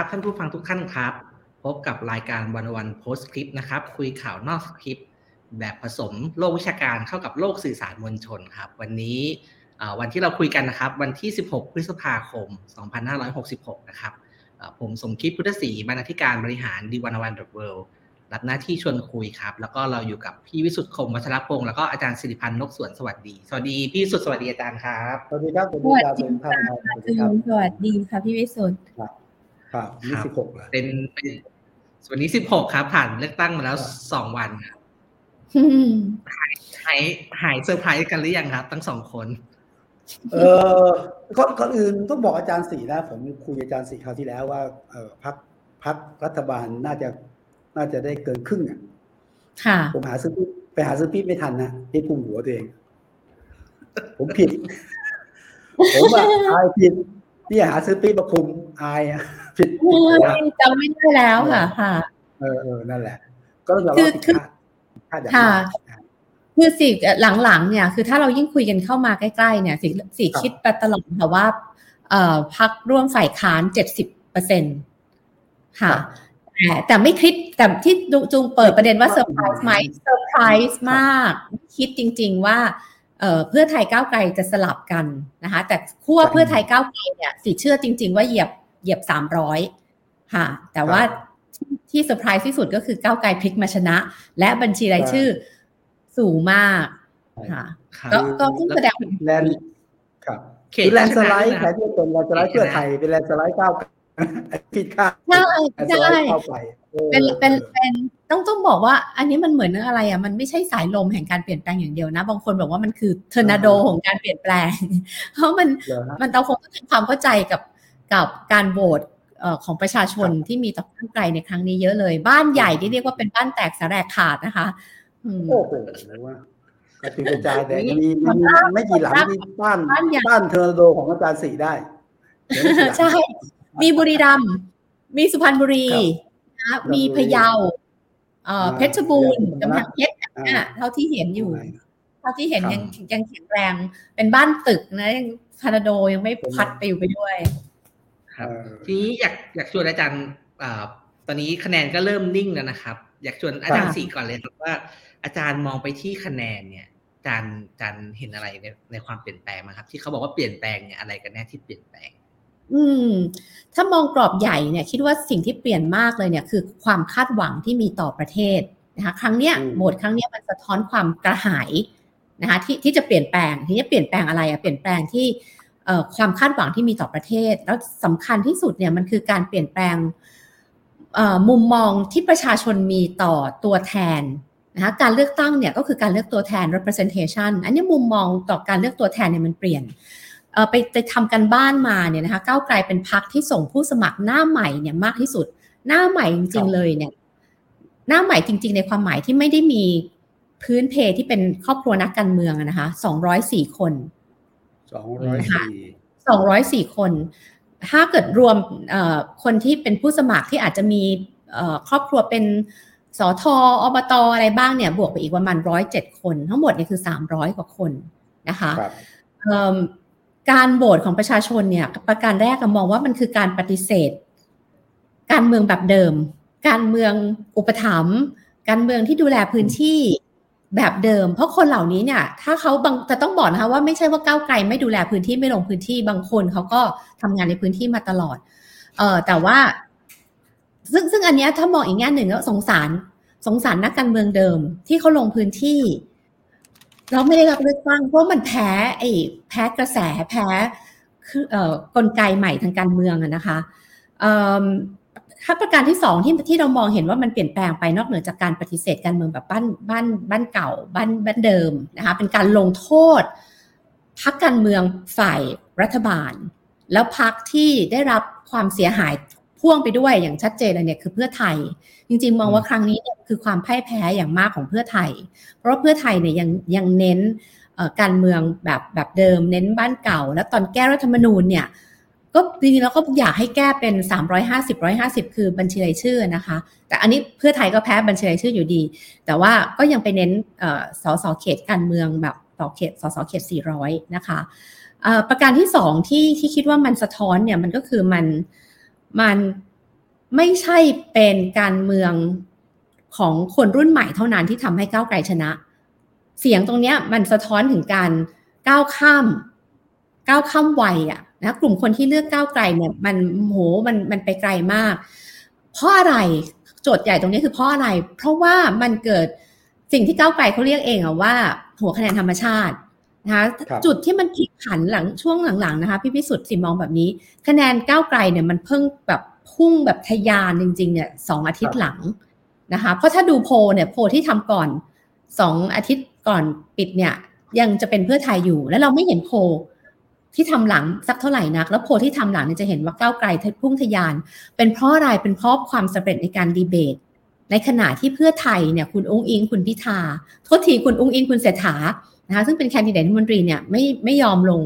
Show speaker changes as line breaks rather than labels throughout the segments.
ดีครับท่านผู้ฟังทุกท่านครับ พบกับรายการวันวันโพสคลิปนะครับ คุยข่าวนอกสคริปต์แบบผสมโลกวิชาการเข้ากับโลกสื่อสารมวลชนครับ วันนี้วันที่เราคุยกันนะครับ วันที่ 16 พฤษภาคม 2566 นะครับผมสมคิดพุทธศรีบรรณาธิการบริหารดีวันวันเวิลด์รับหน้าที่ชวนคุยครับ แล้วก็เราอยู่กับพี่วิสุทธิ์คมวัชรพงศ์แล้วก็อาจารย์สิริพันธ์นกสวนสวัสดี สวัสดีพี่สุทธิ์สวัสดีอาจารย์ครับ
สวัสดีครับสวัสดีครับเป็นภาพ
สวัสดีครับสวัสดีค่ะพี่วิสุทธิ์
ครับครับยี่สิบหก
เป็นเป็นวันนี้สิบหกครับ ผ่านเลือกตั้งมาแล้วสองวันครับหายหายหายเซอร์ไพรส์กันหรือยังครับ ทั้งสองคน
เออก่อนก่อนอื่นต้องบอกอาจารย์สีนะผมคุยอาจารย์สีคราวที่แล้วว่าเออพักพักรัฐบาลน่าจะน่าจะได้เกินครึ่งอะ
ค่ะ
ผมหาซื้อไปหาซื้อปี๊บไม่ทันนะที่พุ่งหัวตัวเอง ผมผิด ผมอะอายผิดที่หาซื้อปี๊บมาคุมอายอะ ผิด
จำไม่ได้แล้วค่ะค่ะ
เออเออนั่นแหละ ก็ต้องยอมรับผิด
พลาดค่ะ คือสิหลังๆเนี่ย คือถ้าเรายิ่งคุยกันเข้ามาใกล้ๆเนี่ยสิสิคิดไปตลอดค่ะว่าเอ่อพักร่วมฝ่ายค้านเจ็ดสิบเปอร์เซ็นค่ะแต่แต่ไม่คิดแต่ที่จูงเปิดประเด็นว่าเซอร์ไพรส์ไหมเซอร์ไพรส์มาก คิดจริง ๆว่าเอ่อเพื่อไทยก้าวไกลจะสลับกันนะคะ แต่ขั้วเพื่อไทยก้าวไกลเนี่ยสิเชื่อจริง ๆ ว่าเหยียบ เหยียบสามร้อยค่ะ แต่ว่าที่เซอร์ไพรส์ที่สุดก็คือก้าวไกลพลิกมาชนะ และบัญชีรายชื่อสูงมากค่ะก็ก็แสดง
land ครับคือ landslide แทนที่เป็น landslide เพื่อไทยเป็น landslide ก้าวผิดค่า
ใช่ใช่เป็นเป็นเป็นต้องต้องบอกว่า อันนี้มันเหมือนอะไรอะมันไม่ใช่สายลมแห่งการเปลี่ยนแปลงอย่างเดียวนะ บางคนบอกว่ามันคือเทอร์นาโดของการเปลี่ยนแปลง เพราะมันมันเราคงต้องทำความเข้าใจกับ กับการโหวตของประชาชนที่มีต่อก้าวไกลในครั้งนี้เยอะเลย บ้านใหญ่ที่เรียกว่าเป็นบ้านแตกสาแรกขาดนะคะ
โอ้โหว่ากระจายแต่มีไม่กี่หลังที่บ้านบ้านเทอร์โดของอาจารย์สีได้
ใช่ มีบุรีรัมย์มีสุพรรณบุรีนะมีพะเยาเพชรบูรณ์กำแพงเพชรเท่าที่เห็นอยู่เท่าที่เห็นยังยังแข็งแรงเป็นบ้านตึกนะยังทาราโดยังไม่พัดไปอยู่ไปด้วย
ครับทีนี้อยากอยากชวนอาจารย์ตอนนี้คะแนนก็เริ่มนิ่งแล้วนะครับ อยากชวนอาจารย์สีก่อนเลยครับว่า อาจารย์มองไปที่คะแนนเนี่ยอาจารย์อาจารย์เห็นอะไรในในความเปลี่ยนแปลงไหมครับ ที่เขาบอกว่าเปลี่ยนแปลงเนี่ยอะไรกันแน่ที่เปลี่ยนแปลง
อืม ถ้ามองกรอบใหญ่เนี่ย คิดว่าสิ่งที่เปลี่ยนมากเลยเนี่ย คือความคาดหวังที่มีต่อประเทศนะคะครั้งเนี้ยโหมดครั้งเนี้ยมันสะท้อนความกระหายนะคะที่ที่จะเปลี่ยนแปลง ทีนี้เปลี่ยนแปลงอะไรอะเปลี่ยนแปลงที่ ความคาดหวังที่มีต่อประเทศ แล้วสำคัญที่สุดเนี่ยมันคือการเปลี่ยนแปลงมุมมองที่ประชาชนมีต่อตัวแทนนะคะการเลือกตั้งเนี่ยก็คือการเลือกตัวแทน representation อันนี้มุมมองต่อการเลือกตัวแทนเนี่ยมันเปลี่ยนไปไปทำกันบ้านมาเนี่ยนะคะก้าวไกลเป็นพักที่ส่งผู้สมัครหน้าใหม่เนี่ยมากที่สุด หน้าใหม่จริงๆเลยเนี่ยหน้าใหม่จริง ๆ ในความหมายที่ไม่ได้มีพื้นเพที่เป็นครอบครัวนักการเมืองนะคะสองร้อยสี่คน
สองร้อยสี่
สองร้อยสี่คน ถ้าเกิดรวมคนที่เป็นผู้สมัครที่อาจจะมีครอบครัวเป็นสอทออบตอะไรบ้างเนี่ยบวกไปอีกประมาณร้อยเจ็ดคน ทั้งหมดเนี่ยคือสามร้อยกว่าคนนะคะการโหวตของประชาชนเนี่ยประการแรกมองว่ามันคือการปฏิเสธ การเมืองแบบเดิม การเมืองอุปถัมภ์การเมืองที่ดูแลพื้นที่ แบบเดิม เพราะคนเหล่านี้เนี่ยถ้าเขาบางแต่ต้องบอกนะคะว่าไม่ใช่ว่าก้าวไกลไม่ดูแลพื้นที่ไม่ลงพื้นที่บางคนเขาก็ทำงานในพื้นที่มาตลอด เออแต่ว่า ซึ่งซึ่งอันนี้ถ้ามองอีกแง่หนึ่งก็สงสารสงสารนักการเมืองเดิมที่เขาลงพื้นที่เราไม่ได้รับเลือกตั้งเพราะมันแพ้ไอ้แพ้กระแสแพ้คือเอ่อกลไกใหม่ทางการเมืองอะนะคะ ถ้าประการที่สองที่ที่เรามองเห็นว่ามันเปลี่ยนแปลงไปนอกเหนือจากการปฏิเสธการเมืองแบบบ้านบ้านบ้านเก่าบ้านบ้านเดิมนะคะเป็นการลงโทษพักการเมืองฝ่ายรัฐบาล แล้วพักที่ได้รับความเสียหายพ่วงไปด้วยอย่างชัดเจนเลยเนี่ยคือเพื่อไทย จริงๆ มองว่าครั้งนี้เนี่ยคือความพ่ายแพ้อย่างมากของเพื่อไทย เพราะเพื่อไทยเนี่ยยังยังเน้นการเมืองแบบแบบเดิม เน้นบ้านเก่า แล้วตอนแก้รัฐธรรมนูญเนี่ย ก็จริงๆแล้วก็อยากให้แก้เป็น 350 150 คือบัญชีรายชื่อนะคะ แต่อันนี้เพื่อไทยก็แพ้บัญชีรายชื่ออยู่ดี แต่ว่าก็ยังไปเน้นสสเขตการเมืองแบบต่อเขตสสเขต 400 นะคะประการที่สองที่ที่คิดว่ามันสะท้อนเนี่ยมันก็คือมันมันไม่ใช่เป็นการเมืองของคนรุ่นใหม่เท่านั้นที่ทำให้ก้าวไกลชนะ เสียงตรงเนี้ยมันสะท้อนถึงการก้าวข้าม ก้าวข้ามวัยอะนะกลุ่มคนที่เลือกก้าวไกลเนี่ยมันโหมันมันไปไกลมาก เพราะอะไรโจทย์ใหญ่ตรงนี้คือเพราะอะไร เพราะว่ามันเกิดสิ่งที่ก้าวไกลเขาเรียกเองอะว่า หัวคะแนนธรรมชาตินะคะจุดที่มันพลิกผันหลังช่วงหลังๆนะคะพี่พิสุทธิ์สิมองแบบนี้ คะแนนก้าวไกลเนี่ยมันเพิ่งแบบพุ่งแบบทะยานจริงๆเนี่ยสองอาทิตย์หลังนะคะเพราะถ้าดูโพเนี่ยโพที่ทำก่อนสองอาทิตย์ก่อนปิดเนี่ยยังจะเป็นเพื่อไทยอยู่ แล้วเราไม่เห็นโพ ที่ทำหลังสักเท่าไหร่นัก แล้วโพที่ทำหลังเนี่ยจะเห็นว่าก้าวไกลพุ่งทะยาน เป็นเพราะอะไรเป็นเพราะความสำเร็จในการดีเบต ในขณะที่เพื่อไทยเนี่ยคุณอุ้งอิงคุณพิธาโทษทีคุณอุ้งอิงคุณเศรษฐานะคะซึ่งเป็นแคนดิเดตรัฐมนตรีเนี่ยไม่ไม่ยอมลง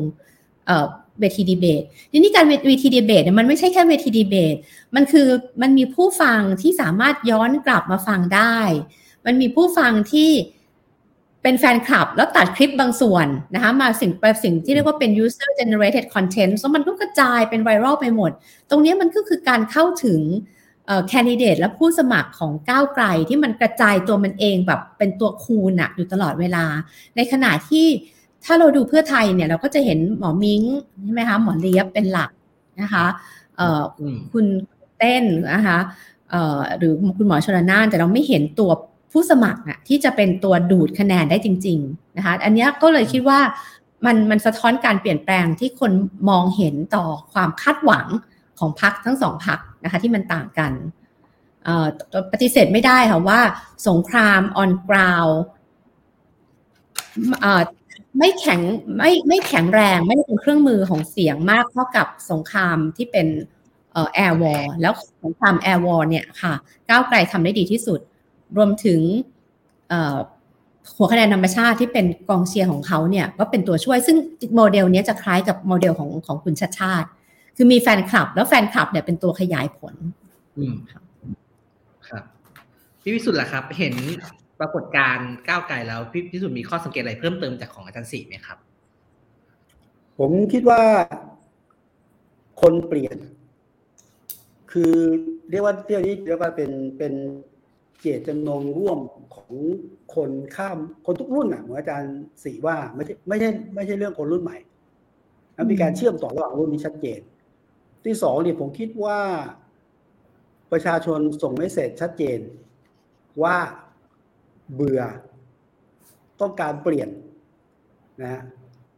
เวทีดีเบตทีนี้การเวทีดีเบตเนี่ยมันไม่ใช่แค่เวทีดีเบต มันคือมันมีผู้ฟังที่สามารถย้อนกลับมาฟังได้ มันมีผู้ฟังที่ เป็นแฟนคลับ แล้วตัดคลิปบางส่วนนะคะมาสิ่งไปสิ่งที่เรียกว่าเป็น user generated content แล้วมันก็กระจายเป็นไวรัลไปหมด ตรงนี้มันก็คือการเข้าถึงแคนดิเดตและผู้สมัครของก้าวไกลที่มันกระจายตัวมันเองแบบเป็นตัวคูณอะอยู่ตลอดเวลา ในขณะที่ถ้าเราดูเพื่อไทยเนี่ยเราก็จะเห็นหมอมิงใช่ไหมคะหมอเลียบเป็นหลักนะคะคุณเต้นนะคะหรือคุณหมอชลนานแต่เราไม่เห็นตัว ผู้สมัครอะที่จะเป็นตัวดูดคะแนนได้จริง ๆนะคะ อันนี้ก็เลยคิดว่ามันมันสะท้อนการเปลี่ยนแปลงที่คนมองเห็นต่อความคาดหวังของพรรคทั้งสองพรรคนะคะที่มันต่างกันปฏิเสธไม่ได้ค่ะว่าสงคราม on ground ไม่แข็งไม่ไม่แข็งแรงไม่เป็นเครื่องมือของเสียงมากเท่ากับสงครามที่เป็น air war แล้วสงคราม air war เนี่ยค่ะ ก้าวไกลทำได้ดีที่สุด รวมถึงหัวคะแนนธรรมชาติที่เป็นกองเชียร์ของเขาเนี่ยก็เป็นตัวช่วยซึ่งโมเดลนี้จะคล้ายกับโมเดลของของคุณชัดชาติ คือมีแฟนคลับ แล้วแฟนคลับเนี่ยเป็นตัวขยายผล
อืมครับพี่วิสุทธ์ล่ะครับ เห็นปรากฏการณ์ก้าวไกลแล้วพี่พิสุทธิ์มีข้อสังเกตอะไรเพิ่มเติมจากของอาจารย์สีไหมครับ
ผมคิดว่าคนเปลี่ยน คือเรียกว่าเรื่องนี้เรียกว่าเป็นเป็น เจตจำนงร่วมของคนข้ามคนทุกรุ่นอะเหมือนอาจารย์สีว่าไม่ใช่ไม่ใช่ไม่ใช่เรื่องคนรุ่นใหม่มีการเชื่อมต่อระหว่างรุ่นนี้ชัดเจน ที่สองเนี่ยผมคิดว่าประชาชนส่งไม่เสร็จชัดเจน ว่าเบื่อต้องการเปลี่ยนนะ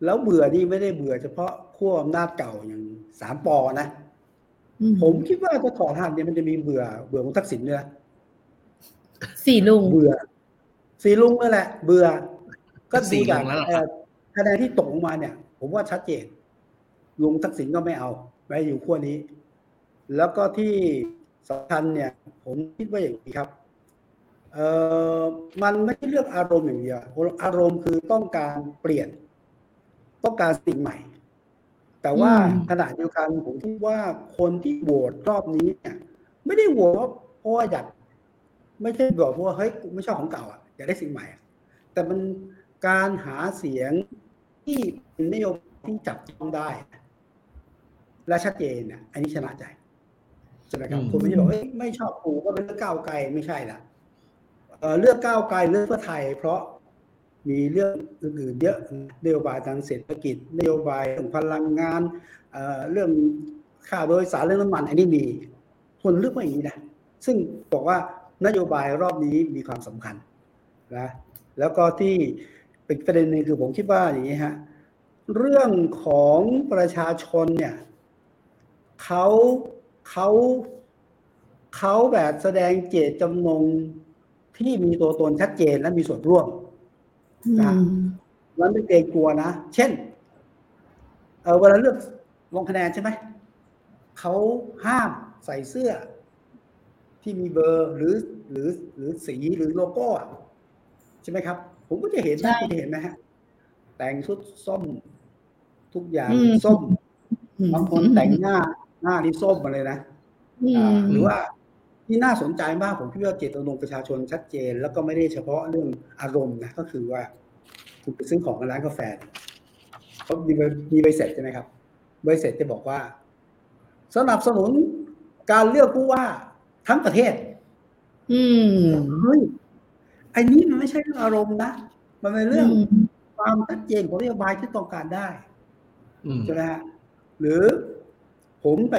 แล้วเบื่อนี่ไม่ได้เบื่อเฉพาะขั้วอำนาจเก่าอย่างสามปอนะ ผมคิดว่าจะถอดหันเนี่ยมันจะมีเบื่อเบื่อของทักษิณเนี่ย
สี่ลุง
เบื่อสี่ลุงนั่นแหละ เบื่อ ก็ดูจากคะแนนที่ตกลงมาเนี่ย ผมว่าชัดเจน ลุงทักษิณก็ไม่เอาไปอยู่ขั้วนี้ แล้วก็ที่สำคัญเนี่ย ผมคิดว่าอย่างนี้ครับ เอ่อมันไม่ใช่เรื่องอารมณ์อย่างเดียวอารมณ์คือต้องการเปลี่ยน ต้องการสิ่งใหม่ แต่ว่าขณะเดียวกันผมคิดว่าคนที่โหวตรอบนี้เนี่ย ไม่ได้โหวตเพราะว่าอยาก ไม่ใช่บอกว่าเฮ้ยไม่ชอบของเก่าอะอยากได้สิ่งใหม่ แต่มันการหาเสียงที่เป็นนโยบายที่จับต้องได้ และชัดเจนเนี่ยอันนี้ชนะใจใช่ไหมครับคุณไม่ใช่บอกไม่ชอบกูก็เป็นเรื่องก้าวไกลไม่ใช่ละเลือกก้าวไกลเลือกเพื่อไทย เพราะมีเรื่องอื่นๆเยอะนโยบายทางเศรษฐกิจ นโยบายเรื่องพลังงานเรื่องค่าโดยสารเรื่องน้ำมัน อันนี้มีคนเลือกมาอย่างนี้นะซึ่งบอกว่า นโยบายรอบนี้มีความสำคัญนะแล้วก็ที่เป็นประเด็นนึงคือผมคิดว่าอย่างนี้ฮะเรื่องของประชาชนเนี่ยเขาเขาเขาแบบแสดงเจตจำนงที่มีตัวตนชัดเจนและมีส่วนร่วมนะนั้นไม่เกรงกลัวนะ เช่นเออเวลาเลือกลงคะแนนใช่ไหมเขาห้ามใส่เสื้อ ที่มีเบอร์หรือหรือหรือสีหรือโลโก้ใช่ไหมครับ ผมก็จะเห็นที่เห็นนะฮะแต่งชุดส้ม ทุกอย่างส้มบางคนแต่งหน้าหน้านี่ส้มมาเลยนะหรือว่าที่น่าสนใจมากผมคิดว่าเจตจำนงประชาชนชัดเจน แล้วก็ไม่ได้เฉพาะเรื่องอารมณ์นะก็คือว่าคุณไปซื้อของร้านกาแฟเขามีมีใบเสร็จใช่ไหมครับ ใบเสร็จจะบอกว่าสนับสนุนการเลือกผู้ว่า ทั้งประเทศ
อืม
เฮ้ยไอ้นี้มันไม่ใช่เรื่องอารมณ์นะ มันเป็นเรื่องความชัดเจนของนโยบายที่ต้องการได้ใช่ไหมฮะหรือผมไป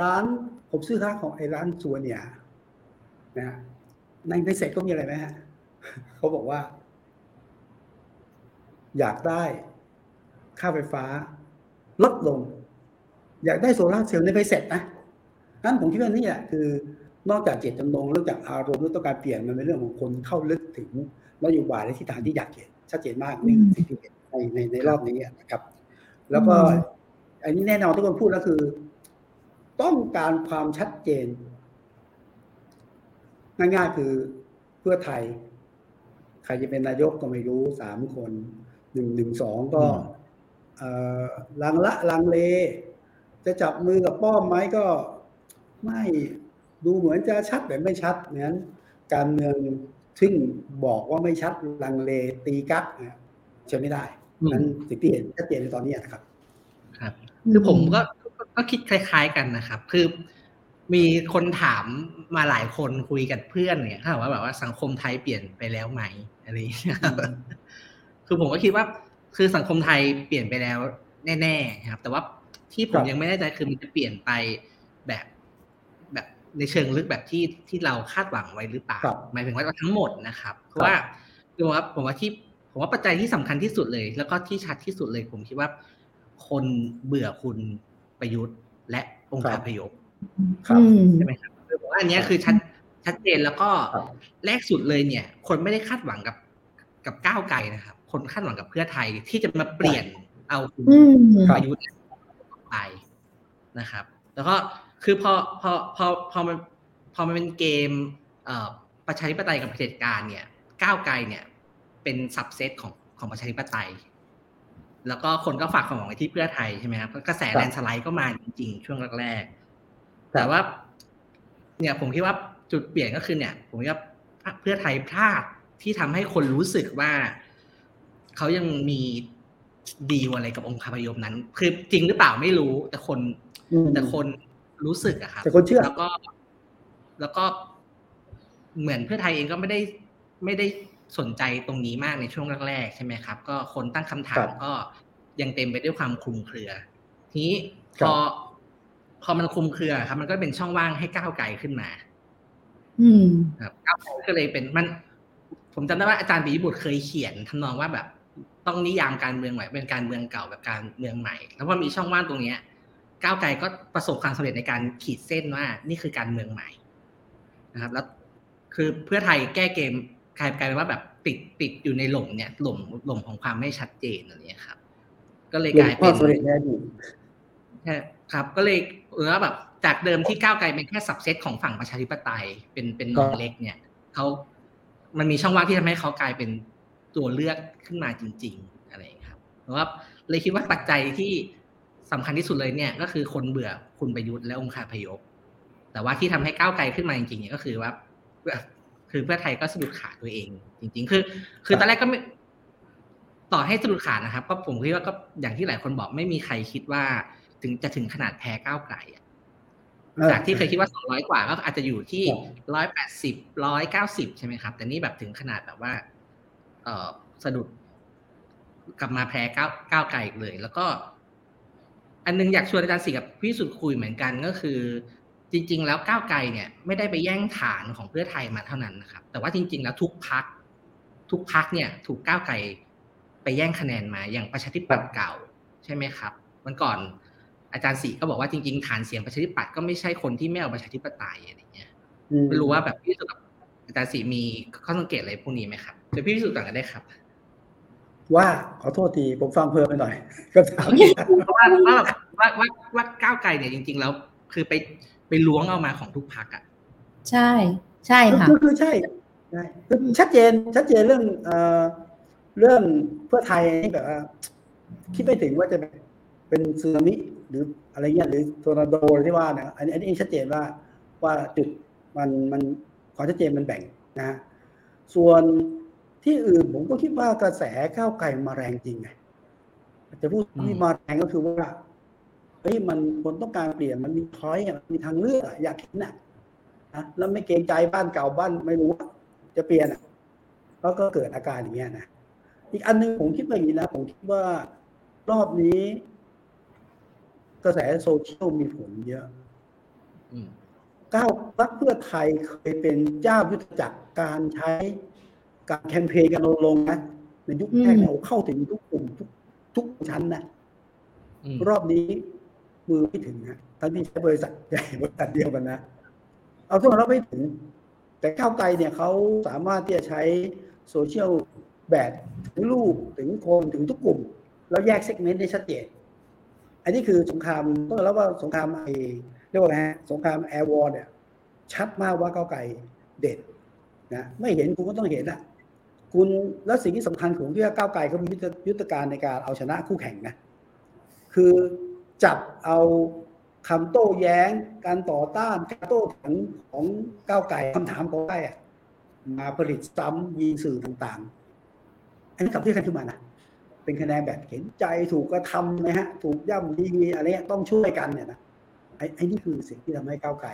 ร้านผมซื้อค้าของไอ้ร้านซัวเนี่ยนะในในเซ็ตก็มีอะไรไหมฮะเขาบอกว่า อยากได้ค่าไฟฟ้าลดลง อยากได้โซลาร์เซลล์ในใบเสร็จนะ นั้นผมคิดว่านี่แหละคือนอกจากเจตจำนงเรื่องจากอารมณ์เรื่องต้องการเปลี่ยนมันเป็นเรื่องของคนเข้าลึกถึงนโยบายและทิศทางที่อยากเห็นชัดเจนมากในสิ่งที่เห็นในในในรอบนี้นะครับ แล้วก็อันนี้แน่นอนทุกคนพูดแล้วคือ ต้องการความชัดเจน ง่ายๆคือเพื่อไทย ใครจะเป็นนายกก็ไม่รู้สามคนหนึ่งหนึ่งสองก็ลังละลังเล จะจับมือกับป้อมไหมก็ ไม่ดูเหมือนจะชัดแต่ไม่ชัดนั้นการเมืองซึ่งบอกว่าไม่ชัดลังเลตีกักเชื่อไม่ได้นั้นสิ่งที่เห็นชัดเจนในตอนนี้นะครับ
ครับ คือผมก็ก็คิดคล้าย ๆกันนะครับ คือมีคนถามมาหลายคนคุยกับเพื่อนเนี่ยถามว่าแบบว่าสังคมไทยเปลี่ยนไปแล้วไหมอะไรคือผมก็คิดว่า คือสังคมไทยเปลี่ยนไปแล้วแน่ ๆ ครับ แต่ว่าที่ผมยังไม่แน่ใจคือมันจะเปลี่ยนไปแบบแบบ ในเชิงลึกแบบที่ที่เราคาดหวังไว้หรือเปล่าหมายถึงว่าทั้งหมดนะครับเพราะว่าคือว่าผมว่าที่ผมว่าปัจจัยที่สำคัญที่สุดเลย แล้วก็ที่ชัดที่สุดเลยผมคิดว่า คนเบื่อคุณประยุทธ์ และองค์การพยพใช่ไหมครับคือผมว่าอันนี้คือชัดชัดเจนแล้วก็แรกสุดเลยเนี่ย คนไม่ได้คาดหวังกับกับก้าวไกลนะครับ คนคาดหวังกับเพื่อไทยที่จะมาเปลี่ยนเอาคุณประยุทธ์ไปนะครับ แล้วก็ คือพอพอพอพอมันพอมันเป็นเกมประชาธิปไตยกับเผด็จการเนี่ยก้าวไกลเนี่ย เป็นสับเซตของของประชาธิปไตย แล้วก็คนก็ฝากความหวังไว้ที่เพื่อไทยใช่ไหมครับกระแสแลนสไลด์ก็มาจริงๆ ช่วงแรกๆแต่ว่า เนี่ยผมคิดว่าจุดเปลี่ยนก็คือเนี่ย ผมคิดว่าเพื่อไทยพลาดที่ทำให้คนรู้สึกว่าเขายังมีดีอะไรกับองค์คาพยพนั้น คือจริงหรือเปล่าไม่รู้ แต่คนแต่คน รู้สึกอะครับ
แต่คนเชื่อ
แล้วก็ แล้วก็เหมือนเพื่อไทยเองก็ไม่ได้ไม่ได้สนใจตรงนี้มากในช่วงแรกๆใช่ไหมครับ ก็คนตั้งคำถามก็ยังเต็มไปด้วยความคลุมเครือ ทีนี้พอพอมันคลุมเครือครับ มันก็เป็นช่องว่างให้ก้าวไกลขึ้นมา
อืม
ครับก้าวไกลก็เลยเป็นมัน ผมจำได้ว่าอาจารย์ปีบุตรเคยเขียนทำนองว่าแบบต้องนิยามการเมืองใหม่เป็นการเมืองเก่าแบบการเมืองใหม่ แล้วพอมีช่องว่างตรงเนี้ย ก้าวไกลก็ประสบความสำเร็จในการขีดเส้นว่า นี่คือการเมืองใหม่นะครับ แล้วคือเพื่อไทยแก้เกมกลายกลายเป็นว่าแบบติดติดอยู่ในหล่มเนี่ยหล่มหล่มของความไม่ชัดเจนอะไรเงี้ยครับ ก็เลยกลายเป็น
สำเร็จแน่ดี
ใช่ครับ ก็เลยเออแบบ จากเดิมที่ก้าวไกลเป็นแค่สับเซตของฝั่งประชาธิปไตยเป็นเป็นนองเล็กเนี่ยเขามันมีช่องว่างที่ทำให้เขากลายเป็นตัวเลือกขึ้นมาจริง ๆ อะไรครับเพราะว่าเลยคิดว่าปัจจัยที่ สำคัญที่สุดเลยเนี่ยก็คือคนเบื่อคุณประยุทธ์และองค์คาพยพ แต่ว่าที่ทำให้ก้าวไกลขึ้นมาจริงๆเนี่ยก็คือว่าคือเพื่อไทยก็สะดุดขาตัวเอง จริง ๆ คือ คือตอนแรกก็ไม่ต่อให้สะดุดขานะครับ ก็ผมคิดว่าก็อย่างที่หลายคนบอกไม่มีใครคิดว่า ถึงจะถึงขนาดแพ้ก้าวไกลจากที่เคยคิดว่าสองร้อยกว่าก็อาจจะอยู่ที่ร้อยแปดสิบร้อยเก้าสิบใช่ไหมครับ แต่นี่แบบถึงขนาดแบบว่า เออสะดุดกลับมาแพ้ก้าวก้าวไกลเลย แล้วก็ อันนึงอยากชวนอาจารย์สิกับพี่สุดคุยเหมือนกันก็คือ จริง ๆ แล้วก้าวไกลเนี่ยไม่ได้ไปแย่งฐานของเพื่อไทยมาเท่านั้นนะครับ แต่ว่าจริง ๆ แล้วทุกพักทุกพักเนี่ย ถูกก้าวไกลไปแย่งคะแนนมาอย่างประชาธิปัตย์เก่าใช่ไหมครับมันก่อนอาจารย์สีก็บอกว่าจริงๆฐานเสียงประชาธิปัตย์ก็ไม่ใช่คนที่ไม่เอาประชาธิปไตยอะไรเงี้ยไม่รู้ว่าแบบพี่สุดอาจารย์สีมีข้อสังเกตอะไรพวกนี้ไหมครับเดี๋ยวพี่พิสูจน์ก่อนก็ได้ครับ
ว่าขอโทษทีผมฟังเพิ่มไปหน่อยก็ถาม
ว่าว่าว่าว่าว่าก้าวไกลเนี่ยจริง ๆ แล้วคือไปไปล้วงเอามาของทุกพักอะ
ใช่ ใช่ค่ะ
คือใช่ใช่ชัดเจนชัดเจนเรื่องเอ่อเรื่องเพื่อไทยนี่แบบว่าคิดไม่ถึงว่าจะเป็นซึนามิหรืออะไรเงี้ยหรือโทรนาโดที่ว่าเนี่ยอันนี้อันนี้ชัดเจนว่าว่าจุดมันมันความชัดเจนมันแบ่งนะ ส่วน ที่อื่นผมก็คิดว่ากระแสก้าวไกลมาแรงจริงไงจะพูดที่มาแรงก็คือว่าเฮ้ยมันคนต้องการเปลี่ยนมันมี point มันมีทางเลือกอยากเห็นน่ะนะแล้วไม่เกรงใจบ้านเก่าบ้านไม่รู้ว่าจะเปลี่ยนอะแล้วก็เกิดอาการอย่างเงี้ยนะอีกอันหนึงผมคิดว่าอย่างนี้นะผมคิดว่ารอบนี้ กระแสโซเชียลมีผลเยอะ
อืม
ก้าวพักเพื่อไทยเคยเป็นเจ้ายุทธจักรการใช้ การแคมเปญกันลงค์นะในยุคแรกเนี่ยโอ้เข้าถึงทุกกลุ่มทุกทุกชั้นนะ
อืม
รอบนี้มือไม่ถึงนะทั้งที่ใช้บริษัทใหญ่บริษัทเดียวกันนะ เอาทุกคนเราไม่ถึง แต่ก้าวไกลเนี่ยเขาสามารถที่จะใช้โซเชียลแบบถึงลูกถึงคนถึงทุกกลุ่ม แล้วแยกเซกเมนต์ได้ชัดเจน อันนี้คือสงครามต้องแล้วว่าสงครามไอเรียกว่าไงฮะสงครามแอร์วอร์เนี่ยชัดมากว่าก้าวไกลเด่นนะไม่เห็นคุณก็ต้องเห็นอะ คุณแล้วสิ่งที่สำคัญของที่ว่าก้าวไกลเขามียุทธยุทธการในการเอาชนะคู่แข่งนะ คือจับเอาคำโต้แย้ง การต่อต้านการโต้ถังของก้าวไกลคำถามของก้าวไกลอะมาผลิตซ้ำยิงสื่อต่างๆ อันนี้กับที่กันขึ้นมานะเป็นคะแนนแบบเห็นใจถูกกระทำนะฮะ ถูกย่ำดีอะไรเงี้ยต้องช่วยกันเนี่ยนะไอ้ไอ้นี่คือสิ่งที่ทำให้ก้าวไกล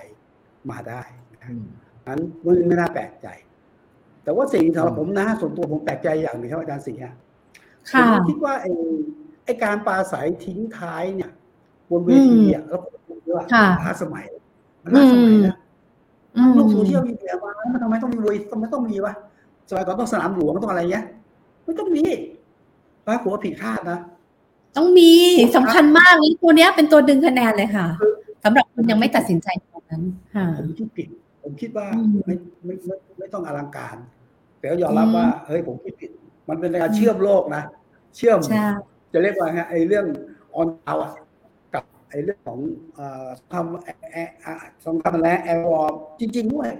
มาได้นะ
อืม
นั้นไม่ไม่น่าแปลกใจ แต่ว่าสิ่งสำหรับ
อืม
ผมนะส่วนตัวผมแปลกใจอย่างหนึ่งครับอาจารย์สิงห์ฮะ
ค่ะ
ผมคิดว่าไอ้ไอ้การปราศัยทิ้งท้ายเนี่ยบนเวทีอะแล้วผมคิดว่า
ค่ะ
ล้าสมัยมันล้าสมัยนะ
อืม
โลกโซเชียลมีเดียมามันทำไมต้องมีเวทีทำไมต้องมีวะสมัยก่อนต้องสนามหลวงต้องอะไรเงี้ยไม่ต้องมีปรากฏว่าผิดคาดนะ
ต้องมีสำคัญมากนี่ตัวเนี้ยเป็นตัวดึงคะแนนเลยค่ะสำหรับคนยังไม่ตัดสินใจตรงนั้นค่ะ
ผมคิดผิดผมคิดว่า
อืม
ไม่ไม่ไม่ไม่ต้องอลังการ แต่ก็ยอมรับ
อืม
ว่าเฮ้ยผมคิดผิด มันเป็นการเชื่อมโลกนะ เชื่อม
ใช่
จะเรียกว่าไงไอ้เรื่องออนเอาอะกับไอ้เรื่องของเอ่อทำแอแออะสงครามแรง air war จริง ๆ ด้วย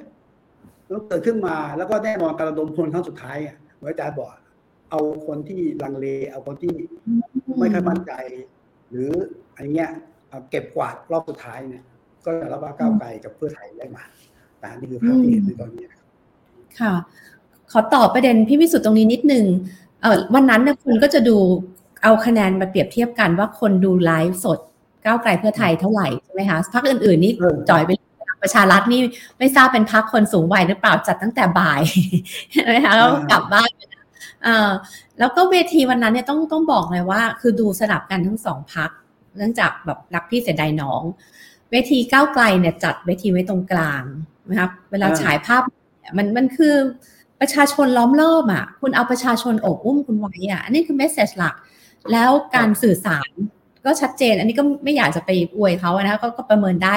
แล้วเกิดขึ้นมาแล้วก็แน่นอนการระดมพลครั้งสุดท้ายอะเหมือนอาจารย์บอกเอาคนที่ลังเล เอาคนที่ไม่ค่อยมั่นใจ หรืออะไรเงี้ยเอาเก็บกวาดรอบสุดท้ายเนี่ย ก็จะรับว่าก้าวไกลกับเพื่อไทยได้มาแต่นี่คือภาพที่เห็นในตอนนี้นะครับ
ค่ะ ขอตอบประเด็นพี่วิสุทธ์ตรงนี้นิดนึงเออวันนั้นเนี่ยคุณก็จะดูเอาคะแนนมาเปรียบเทียบกันว่าคนดูไลฟ์สดก้าวไกลเพื่อไทยเท่าไหร่ใช่ไหมคะพักอื่นๆนี่
เออ
จ่อยไปประชารัฐนี่ไม่ทราบเป็นพักคนสูงวัยหรือเปล่าจัดตั้งแต่บ่ายใช่ไหมคะแล้วกลับบ้านไปแล้วเออแล้วก็เวทีวันนั้นเนี่ยต้องต้องบอกเลยว่า คือดูสลับกันทั้งสองพักเนื่องจากแบบรักพี่เสียดายน้อง เวทีก้าวไกลเนี่ยจัดเวทีไว้ตรงกลางนะครับเวลา
อ่า
ฉายภาพเนี่ยมันมันคือ ประชาชนล้อมรอบอะ คุณเอาประชาชนโอบอุ้มคุณไว้อะอันนี้คือเมสเซจหลัก แล้วการสื่อสารก็ชัดเจน อันนี้ก็ไม่อยากจะไปอวยเขานะคะก็ก็ประเมินได้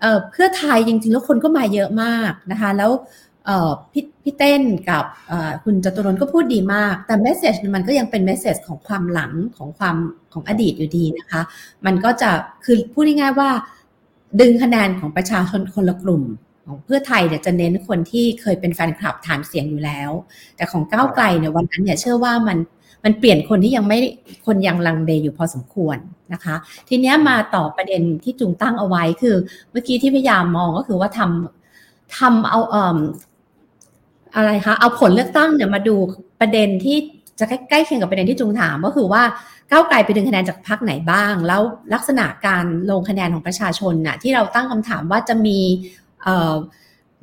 เอ่อเพื่อไทยจริงๆ แล้วคนก็มาเยอะมากนะคะ แล้วเอ่อพี่พี่เต้นกับเอ่อคุณจตุรนต์ก็พูดดีมาก แต่เมสเซจมันก็ยังเป็นเมสเซจของความหลังของความของอดีตอยู่ดีนะคะ มันก็จะคือพูดง่ายๆว่า ดึงคะแนนของประชาชนคนละกลุ่ม ของเพื่อไทยเนี่ยจะเน้นคนที่เคยเป็นแฟนคลับฐานเสียงอยู่แล้ว แต่ของก้าวไกลเนี่ยวันนั้นเนี่ยเชื่อว่ามันมันเปลี่ยนคนที่ยังไม่คนยังลังเลอยู่พอสมควรนะคะ ทีนี้มาต่อประเด็นที่จุงตั้งเอาไว้คือ เมื่อกี้ที่พยายามมองก็คือว่าทำทำเอาเอ่มอะไรคะเอาผลเลือกตั้งเนี่ยมาดูประเด็นที่จะใกล้เคียงกับประเด็นที่จุงถามก็คือว่าก้าวไกลไปดึงคะแนนจากพรรคไหนบ้าง แล้วลักษณะการลงคะแนนของประชาชนน่ะที่เราตั้งคำถามว่าจะมี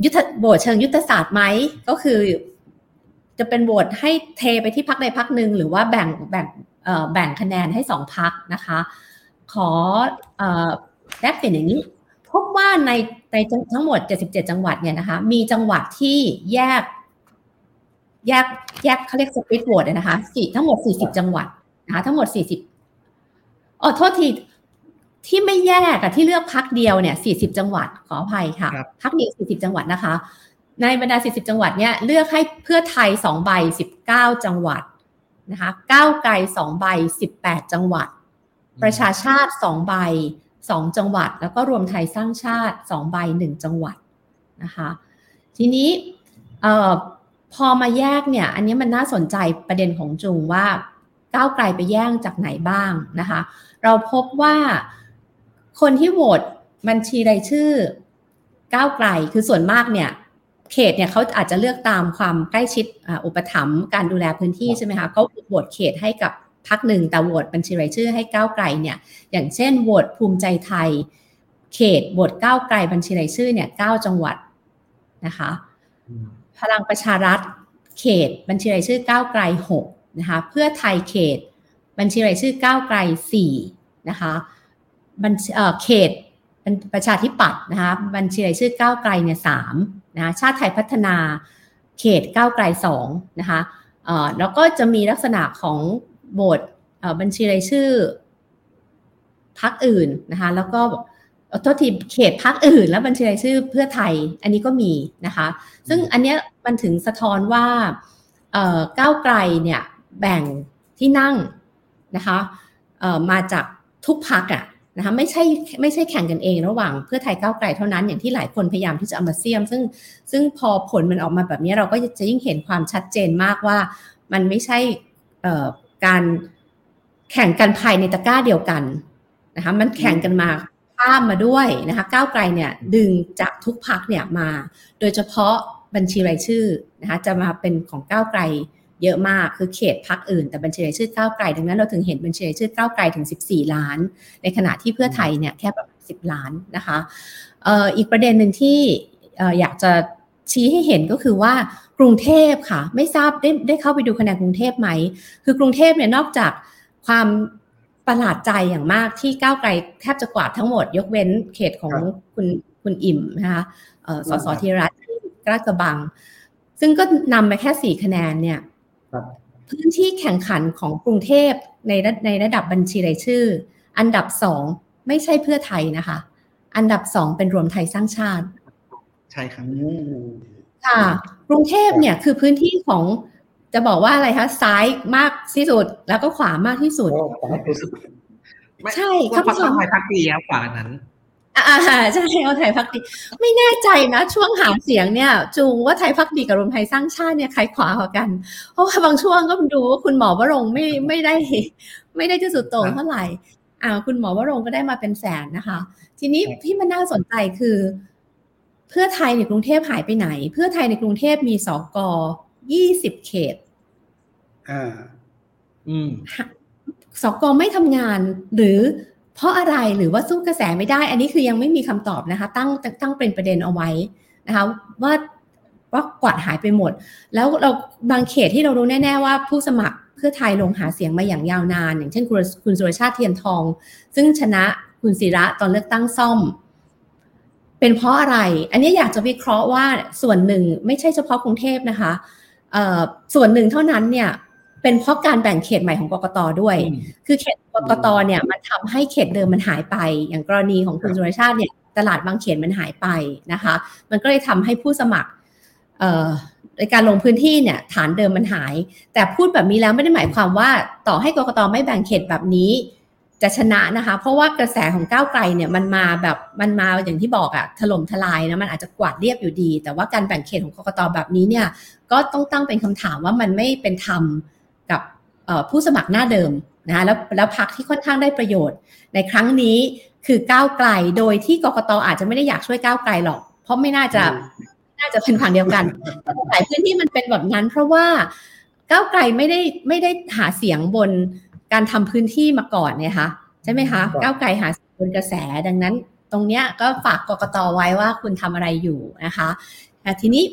ยุทธโหวตเชิงยุทธศาสตร์ไหมก็คือ จะเป็นโหวตให้เทไปที่พักใดพักหนึ่งหรือว่าแบ่งแบ่งแบ่งคะแนนให้สองพักนะคะ ขอแลกเปลี่ยนอย่างนี้ พบว่าในในทั้งหมด 77 จังหวัดเนี่ยนะคะ มีจังหวัดที่แยก แยกแยกเขาเรียกสปิทโหวตนะคะสี่ทั้งหมด 40 จังหวัดนะคะทั้งหมด 40อ๋อโทษที ที่ไม่แยกอะที่เลือกพักเดียวเนี่ย 40 จังหวัดขออภัยค่ะ
ครับ
พักเดียว 40 จังหวัดนะคะ ในบรรดา 40 จังหวัดเนี่ยเลือกให้เพื่อไทย2ใบ 19 จังหวัดนะคะก้าวไกล2ใบ 18 จังหวัด ประชาชาติ2ใบ 2 จังหวัด แล้วก็รวมไทยสร้างชาติ2ใบ 1 จังหวัดนะคะทีนี้เอ่อพอมาแยกเนี่ย อันนี้มันน่าสนใจประเด็นของจุงว่าก้าวไกลไปแย่งจากไหนบ้างนะคะ เราพบว่า คนที่โหวตบัญชีรายชื่อก้าวไกลคือส่วนมากเนี่ยเขตเนี่ยเขาอาจจะเลือกตามความใกล้ชิดอุปถัมภ์การดูแลพื้นที่ใช่ไหมคะเขาโหวตเขตให้กับพักหนึ่งแต่โหวตบัญชีรายชื่อให้ก้าวไกลเนี่ยอย่างเช่นโหวตภูมิใจไทย เขตโหวตก้าวไกลบัญชีรายชื่อเนี่ยเก้าจังหวัดนะคะพลังประชารัฐเขตบัญชีรายชื่อก้าวไกล6นะคะเพื่อไทยเขตบัญชีรายชื่อก้าวไกล4นะคะ บัญเขตประชาธิปัตย์นะคะบัญชีรายชื่อก้าวไกลเนี่ยสามนะะชาติไทยพัฒนาเขตก้าวไกลสองนะคะแล้วก็จะมีลักษณะของโบสบัญชีรายชื่อพักอื่นนะคะแล้วก็โทษทีเขตพักอื่น แล้วบัญชีรายชื่อเพื่อไทยอันนี้ก็มีนะคะซึ่งอันเนี้ยมันถึงสะท้อนว่าก้าวไกลเนี่ยแบ่งที่นั่งนะคะมาจากทุกพักอะ นะคะไม่ใช่ไม่ใช่แข่งกันเองระหว่างเพื่อไทยก้าวไกลเท่านั้นอย่างที่หลายคนพยายามที่จะเอามาเสียม ซึ่งซึ่งพอผลมันออกมาแบบนี้เราก็จะยิ่งเห็นความชัดเจนมากว่า มันไม่ใช่การแข่งกันภายในตะกร้าเดียวกันนะคะมันแข่งกันมาข้ามมาด้วยนะคะก้าวไกลเนี่ยดึงจากทุกพักเนี่ยมา โดยเฉพาะบัญชีรายชื่อนะคะจะมาเป็นของก้าวไกล เยอะมากคือเขตพักอื่น แต่บัญชีรายชื่อก้าวไกลดังนั้นเราถึงเห็นบัญชีรายชื่อก้าวไกลถึง 14 ล้าน ในขณะที่เพื่อไทยเนี่ยแค่ประมาณ10 ล้านนะคะอีกประเด็นหนึ่งที่อยากจะชี้ให้เห็นก็คือว่ากรุงเทพค่ะ ไม่ทราบได้ได้เข้าไปดูคะแนนกรุงเทพไหม คือกรุงเทพเนี่ยนอกจากความประหลาดใจอย่างมากที่ก้าวไกลแทบจะกวาดทั้งหมด ยกเว้นเขตของคุณคุณอิ่มนะคะสสธีรัตน์กรากระบัง ซึ่งก็นำไปแค่สี่คะแนนเนี่ย พื้นที่แข่งขันของกรุงเทพในในระดับบัญชีรายชื่อ อันดับสองไม่ใช่เพื่อไทยนะคะ อันดับสองเป็นรวมไทยสร้างชาติ
ใช่ครับ
ค่ะกรุงเทพเนี่ยคือพื้นที่ของจะบอกว่าอะไรคะซ้ายมากที่สุด แล้วก็ขวามากที่สุด ใช่
คำตอบไทยพักดีครับกว่านั้น
อ่าใช่เอาไทยพักดี ไม่แน่ใจนะ ช่วงหาเสียงเนี่ย จูงว่าไทยพักดีกับรวมไทยสร้างชาติเนี่ยใครขวากว่ากัน เพราะว่าบางช่วงก็ดูว่าคุณหมอวรงไม่ไม่ได้ ไม่ได้ที่สุดโต่งเท่าไหร่อ่าคุณหมอวรงก็ได้มาเป็นแสนนะคะ ทีนี้ที่มันน่าสนใจคือ เพื่อไทยในกรุงเทพหายไปไหน เพื่อไทยในกรุงเทพมีสกยี่สิบเขต
อ่า
อืมสกไม่ทำงานหรือ เพราะอะไรหรือว่าสู้กระแสไม่ได้ อันนี้คือยังไม่มีคำตอบนะคะ ตั้งตั้งเป็นประเด็นเอาไว้นะคะว่าว่ากวาดหายไปหมด แล้วเราบางเขตที่เรารู้แน่ ๆ ว่าผู้สมัครเพื่อไทยลงหาเสียงมาอย่างยาวนาน อย่างเช่นคุณคุณสุรชาติเทียนทอง ซึ่งชนะคุณศิระตอนเลือกตั้งซ่อม เป็นเพราะอะไร อันนี้อยากจะวิเคราะห์ว่าส่วนหนึ่งไม่ใช่เฉพาะกรุงเทพนะคะส่วนหนึ่งเท่านั้นเนี่ย เป็นเพราะการแบ่งเขตใหม่ของกกตด้วย คือเขตกกตเนี่ยมันทำให้เขตเดิมมันหายไป อย่างกรณีของคุณสุรชาติเนี่ยตลาดบางเขตมันหายไปนะคะ มันก็เลยทำให้ผู้สมัครในการลงพื้นที่เนี่ยฐานเดิมมันหาย แต่พูดแบบนี้แล้วไม่ได้หมายความว่าต่อให้กกตไม่แบ่งเขตแบบนี้ จะชนะนะคะ เพราะว่ากระแสของก้าวไกลเนี่ยมันมาแบบมันมาอย่างที่บอกอะถล่มทลายนะมันอาจจะกวาดเรียบอยู่ดี แต่ว่าการแบ่งเขตของกกตแบบนี้เนี่ยก็ต้องตั้งเป็นคำถามว่ามันไม่เป็นธรรมกับ ผู้สมัครหน้าเดิมนะคะแล้วแล้วพักที่ค่อนข้างได้ประโยชน์ ในครั้งนี้คือก้าวไกลโดยที่กกตอาจจะไม่ได้อยากช่วยก้าวไกลหรอก เพราะไม่น่าจะน่าจะเป็นฝั่งเดียวกันหลายพื้นที่มันเป็นแบบนั้น เพราะว่าก้าวไกลไม่ได้ไม่ได้หาเสียงบนการทำพื้นที่มาก่อนเนี่ยคะใช่ไหมคะก้าวไกลหาบนกระแสดังนั้น ตรงเนี้ยก็ฝากกกตไว้ว่าคุณทำอะไรอยู่นะคะแต่ทีนี้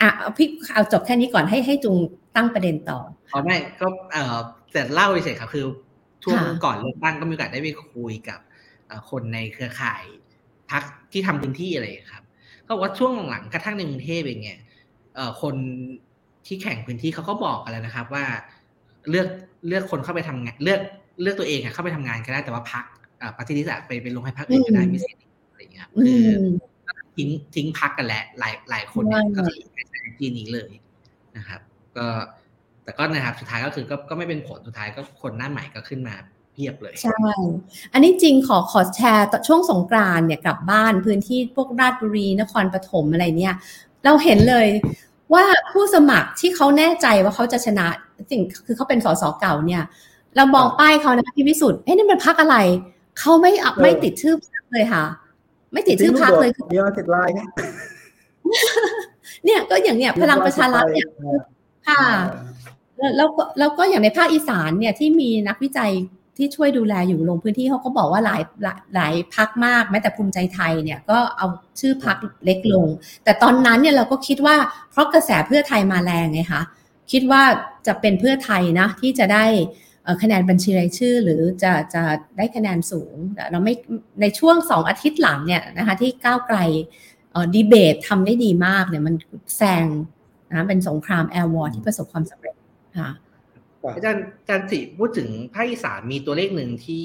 อะพี่เอาจบแค่นี้ก่อนให้ให้จุง ตั้งประเด็นต่อ
อ๋อไม่ก็เออแต่เล่าเฉยครับ คือช่วงก่อนเลือกตั้งก็มีโอกาสได้ไปคุยกับคนในเครือข่ายพักที่ทำพื้นที่อะไรครับก็ว่าช่วงหลังกระทั่งในกรุงเทพเองเนี่ยคนที่แข่งพื้นที่เขาก็บอกกันแล้วนะครับ ว่าเลือกเลือกคนเข้าไปทำงาน เลือกเลือกตัวเองเข้าไปทำงานก็ได้แต่ว่าพักปฏิริษีไปเป็นลงให้พักอื่นก็ได้ไม่เสียอะไรอย่างเงี้ยคือทิ้งทิ้งพักกันแหละหลายหลายคนเนี่ยก็คือใช้ที่นี้เลยนะครับ ก็แต่ก็นะครับสุดท้ายก็คือก็ก็ไม่เป็นผลสุดท้ายก็คนหน้าใหม่ก็ขึ้นมาเพียบเลย
ใช่ อันนี้จริงขอขอแชร์ช่วงสงกรานเนี่ยกลับบ้านพื้นที่พวกราชบุรีนครปฐมอะไรเนี่ย เราเห็นเลยว่าผู้สมัครที่เขาแน่ใจว่าเขาจะชนะสิ่งคือเขาเป็นสสเก่าเนี่ย เรามองป้ายเขานะพี่วิสุทธ์เอ๊ะนี่มันพักอะไรเขาไม่ไม่ติดชื่อเลยค่ะ ไม่ติดชื่อพักเลย
เดียวติดลายเนี่ย
เนี่ยก็อย่างเนี้ยพลังประชารัฐเนี่ย ค่ะแล้วก็แล้วก็อย่างในภาคอีสานเนี่ยที่มีนักวิจัยที่ช่วยดูแลอยู่ลงพื้นที่เขาก็บอกว่าหลายหลายหลายพักมากแม้แต่ภูมิใจไทยเนี่ยก็เอาชื่อพักเล็กลง แต่ตอนนั้นเนี่ยเราก็คิดว่าเพราะกระแสเพื่อไทยมาแรงไงคะคิดว่าจะเป็นเพื่อไทยนะที่จะได้คะแนนบัญชีรายชื่อ หรือจะจะได้คะแนนสูงเราไม่ในช่วงสองอาทิตย์หลังเนี่ยนะคะที่ก้าวไกลดีเบตทำได้ดีมากเนี่ยมันแซง นะเป็นสงคราม air war ที่ประสบความสำเร็จค่ะ
อาจารย์อาจารย์สิพูดถึงภาคอีสานมีตัวเลขหนึ่งที่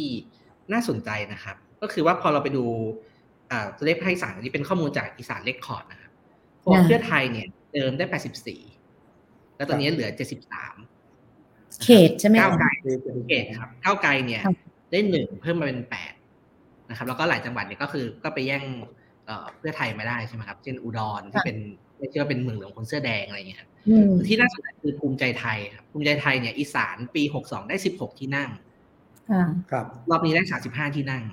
น่าสนใจนะครับ ก็คือว่าพอเราไปดูตัวเลขภาคอีสานนี่เป็นข้อมูลจากอีสาน Record นะครับพวกเพื่อไทยเนี่ยเดิมได้ 84 แล้วตอนนี้เหลือ 73
เขตใช่ไหม
ก้าวไกลเขตครับก้าวไกลเนี่ยได้หนึ่งเพิ่มมาเป็นแปดนะครับ แล้วก็หลายจังหวัดเนี่ยก็คือก็ไปแย่งเพื่อไทยมาได้ใช่ไหมครับ เช่นอุดรที่เป็น ไม่เชื่อเป็นเมืองหลวงคนเสื้อแดงอะไรอย่างเงี้ยครับที่น่าสนใจคือภูมิใจไทยครับภูมิใจไทยเนี่ยอีสานปีหกสองได้สิบหกที่นั่ง
ครับ
รอบนี้ได้สามสิบห้าที่นั่ง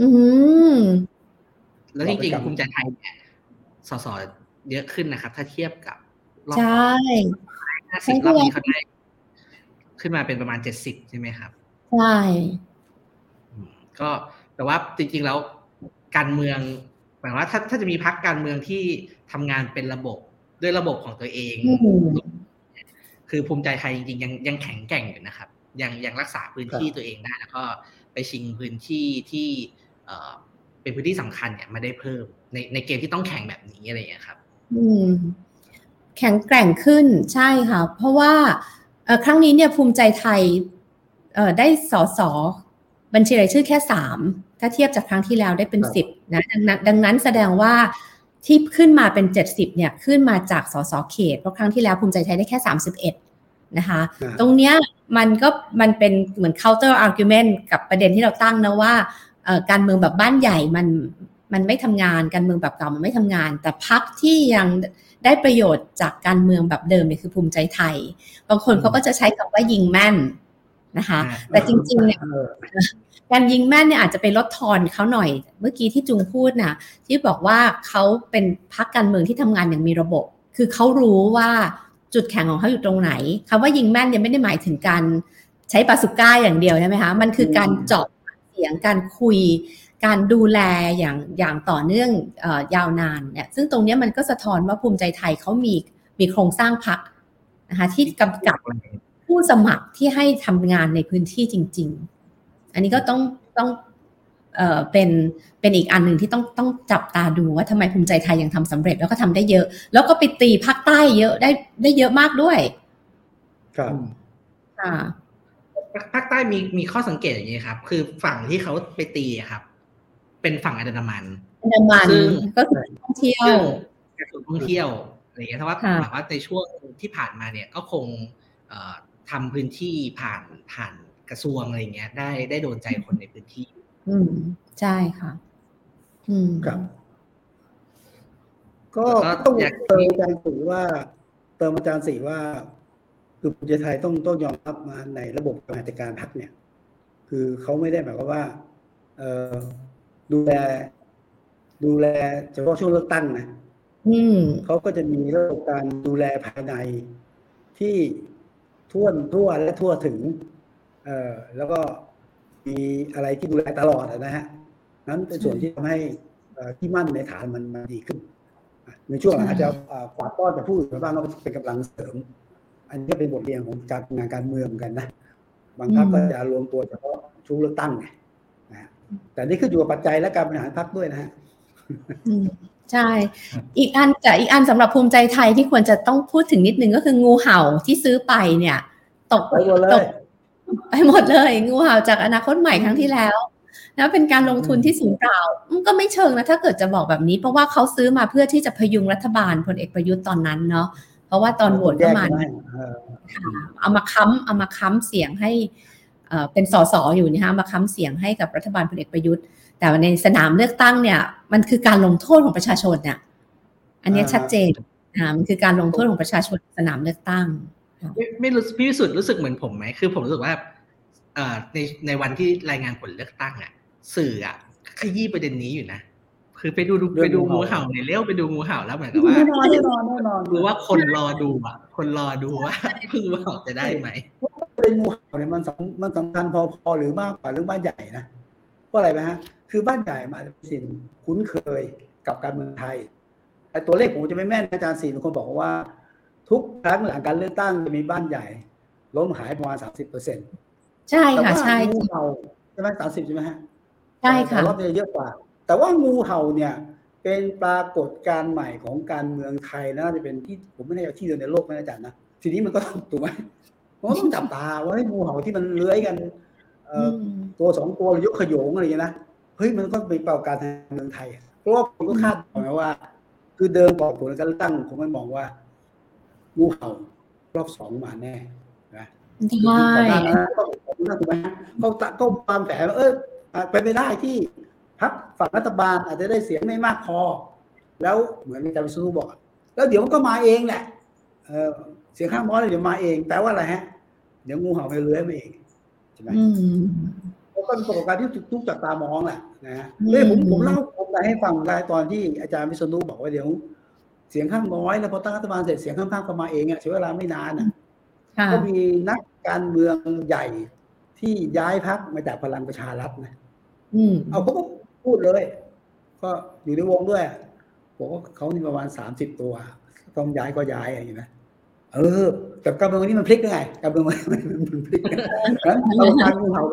อืม
แล้วจริงๆภูมิใจไทยเนี่ยสสเยอะขึ้นนะครับ ถ้าเทียบกับ
รอบใช่
ห้าสิบรอบนี้เขาได้ขึ้นมาเป็นประมาณเจ็ดสิบใช่ไหมครับ
ใช่
ก็แต่ว่าจริงๆแล้วการเมืองหมายว่าถ้าถ้าจะมีพักการเมืองที่ ทำงานเป็นระบบด้วยระบบของตัวเอง คือภูมิใจไทยจริงๆยังยังแข็งแกร่งอยู่นะครับ ยังยังรักษาพื้นที่ตัวเองได้ แล้วก็ไปชิงพื้นที่ที่เอเป็นพื้นที่สำคัญเนี่ยมาได้เพิ่ม ในในเกมที่ต้องแข่งแบบนี้อะไรอย่างนี้ครับ
อืมแข็งแกร่งขึ้นใช่ค่ะ เพราะว่าครั้งนี้เนี่ยภูมิใจไทยได้สอสอบัญชีรายชื่อแค่สามถ้าเทียบจากครั้งที่แล้วได้เป็นสิบนะดังนั้นดังนั้นแสดงว่า ที่ขึ้นมาเป็นเจ็ดสิบเนี่ยขึ้นมาจากสสเขตเพราะครั้งที่แล้วภูมิใจไทยได้แค่สามสิบเอ็ดนะคะ ตรงเนี้ยมันก็มันเป็นเหมือน counter argument กับประเด็นที่เราตั้งนะว่าการเมืองแบบบ้านใหญ่มันมันไม่ทำงานการเมืองแบบเก่ามันไม่ทำงาน แต่พักที่ยังได้ประโยชน์จากการเมืองแบบเดิมเนี่ยคือภูมิใจไทย บางคนเขาก็จะใช้คำว่ายิงแม่น นะคะ แต่จริงๆเนี่ยการยิงแม่นเนี่ยอาจจะไปลดทอนเขาหน่อย เมื่อกี้ที่จุงพูดนะที่บอกว่าเขาเป็นพักการเมืองที่ทำงานอย่างมีระบบ คือเขารู้ว่าจุดแข็งของเขาอยู่ตรงไหนคำว่ายิงแม่นยังไม่ได้หมายถึงการใช้ปาสุก้าอย่างเดียวใช่ไหมคะมันคือการเจาะเสียงการคุย การดูแลอย่างอย่างต่อเนื่องอยาวนานเนี่ยซึ่งตรงนี้มันก็สะท้อนว่าภูมิใจไทยเขามีมีโครงสร้างพักนะคะที่กำกับ ผู้สมัครที่ให้ทำงานในพื้นที่จริง ๆ อันนี้ก็ต้องต้องเอ่อเป็นเป็นอีกอันหนึ่งที่ต้องต้องจับตาดูว่าทำไมภูมิใจไทยยังทำสำเร็จแล้วก็ทำได้เยอะ แล้วก็ไปตีภาคใต้เยอะได้ได้เยอะมากด้วย
ครับ
ค่ะ
ภาคใต้มีมีข้อสังเกตอย่างนี้ครับ คือฝั่งที่เขาไปตีครับ เป็นฝั่งอันดามัน
อันดามันซึ่งก็คือท่องเที่ยว
กระทรวงท่องเที่ยวอะไรเงี้ยถ้าว่าแบบว่าในช่วงที่ผ่านมาเนี่ยก็คง ทำพื้นที่ผ่านผ่านกระทรวงอะไรเงี้ย ได้ได้โดนใจคนในพื้นที่
อืมใช่ค่ะ อืม
ครับก็ต้องเติมอาจารย์สีว่า เติมอาจารย์สีว่า คือภูมิใจไทยต้องต้องยอมรับมาในระบบการจัดการพักเนี่ย คือเขาไม่ได้หมายความว่า เออดูแล ดูแลเฉพาะช่วงเลือกตั้งนะเขาก็จะมีระบบการดูแลภายในที่ ท่วนทั่วและทั่วถึง เอ่อแล้วก็มีอะไรที่ดูแลตลอดนะฮะนั้นเป็นส่วนที่ทำให้ที่มั่นในฐานมันมันดีขึ้น ในช่วงอาจจะกวาดต้อนจะพูดบ้างก็เป็นกำลังเสริม อันนี้ก็เป็นบทเรียนของการงานการเมืองกันนะบางพรรคก็จะรวมตัวเฉพาะช่วงเลือกตั้งไงนะแต่นี่ขึ้นอยู่กับปัจจัยและการบริหารพรรคด้วยนะฮะ
ใช่ อีกอันแต่อีกอันสำหรับภูมิใจไทยที่ควรจะต้องพูดถึงนิดนึงก็คืองูเห่าที่ซื้อไปเนี่ย ตกตกไปหมดเลย งูเห่าจากอนาคตใหม่ครั้งที่แล้วแล้วเป็นการลงทุนที่สูงเปล่าก็ไม่เชิงนะถ้าเกิดจะบอกแบบนี้ เพราะว่าเขาซื้อมาเพื่อที่จะพยุงรัฐบาลพลเอกประยุทธ์ตอนนั้นเนาะเพราะว่าตอนโหวตเข้ามาเอามาค้ำเอามาค้ำเสียงให้เป็นสสอยู่นะคะมาค้ำเสียงให้กับรัฐบาลพลเอกประยุทธ์ แต่ในสนามเลือกตั้งเนี่ย มันคือการลงโทษของประชาชนเนี่ยอันนี้ชัดเจนอ่ามันคือการลงโทษของประชาชนสนามเลือกตั้ง
ไม่ไม่รู้พี่วิสุทธ์รู้สึกเหมือนผมไหมคือผมรู้สึกว่าเอ่อในในวันที่รายงานผลเลือกตั้งอะ สื่ออะขยี้ประเด็นนี้อยู่นะคือไปดูไปดูงูเห่าในเลี้ยวไปดูงูเห่าแล้วเหมือนกับว่า
แน่นอนแน่นอน
รู้ว่าคนรอดูอะ คนรอดูว่าเพิ่งว่าจะได้ไหม
เป็นงูเห่าเนี่ยมันสำมันสำคัญพอๆหรือมากกว่าเรื่องบ้านใหญ่นะเพราะอะไรไหมฮะ คือบ้านใหญ่มาเป็นสิ่งคุ้นเคยกับการเมืองไทยไอ้ตัวเลขผมจะไม่แม่นอาจารย์สี่เป็นคนบอกว่า ทุกครั้งหลังการเลือกตั้งจะมีบ้านใหญ่ล้มหายประมาณสามสิบเปอร์เซ็นต์
ใช่ค่ะใช่
งูเห่าใช่ไหมสามสิบใช่ไหมฮะ
ใช่ค่ะ
แต่รอบนี้เยอะกว่า แต่ว่างูเห่าเนี่ย เป็นปรากฏการณ์ใหม่ของการเมืองไทยนะน่าจะเป็นที่ผมไม่แน่ใจที่เดียวในโลกนะอาจารย์นะทีนี้มันก็ต้องถูกไหมมันก็ต้องจับตาว่าให้งูเห่าที่มันเลื้อยกันเอ่ออตัวสองตัวหรือยกขยงอะไรอย่างเงี้ยนะ เฮ้ยมันก็เป็นปรากฏการณ์ทางเมืองไทยเพราะว่าผมก็คาดหวังนะว่า คือเดิมก่อนผลการเลือกตั้งผมมันมองว่างูเห่ารอบสองมาแน่นะ
ใช่
ก่อนหน้านั้นก็ถูกไหมฮะก็ตะก็ความแฝงว่าเอออาจเป็นไปได้ที่พรรคฝั่งรัฐบาลอาจจะได้เสียงไม่มากพอแล้วเหมือนอาจารย์วิศนุบอก แล้วเดี๋ยวมันก็มาเองแหละเออเสียงข้างน้อยเดี๋ยวมาเองแปลว่าอะไรฮะ เดี๋ยวงูเห่าไปเลื้อยมาเองใช่ไหม
อืม
เพราะก็เป็นปรากฏการณ์ที่ทุกจับตามองแหละนะฮะ
อืม
เอ้ยผมผมเล่าผมไปให้ฟังได้ตอนที่อาจารย์วิษณุบอกว่าเดี๋ยว เสียงข้างน้อยแล้วพอตั้งรัฐบาลเสร็จเสียงข้างๆก็มาเองอะใช้เวลาไม่นานอะ
ค่ะ
ก็มีนักการเมืองใหญ่ที่ย้ายพักมาจากพลังประชารัฐนะ
อืม
เอาเขาก็พูดเลย ก็อยู่ในวงด้วยบอกว่าเขานี่ประมาณสามสิบตัว ต้องย้ายก็ย้ายอะไรอย่างนี้นะ เออแต่การเมืองนี้มันพลิกได้ไงการเมืองมันมันพลิกนะเราการงูเห่า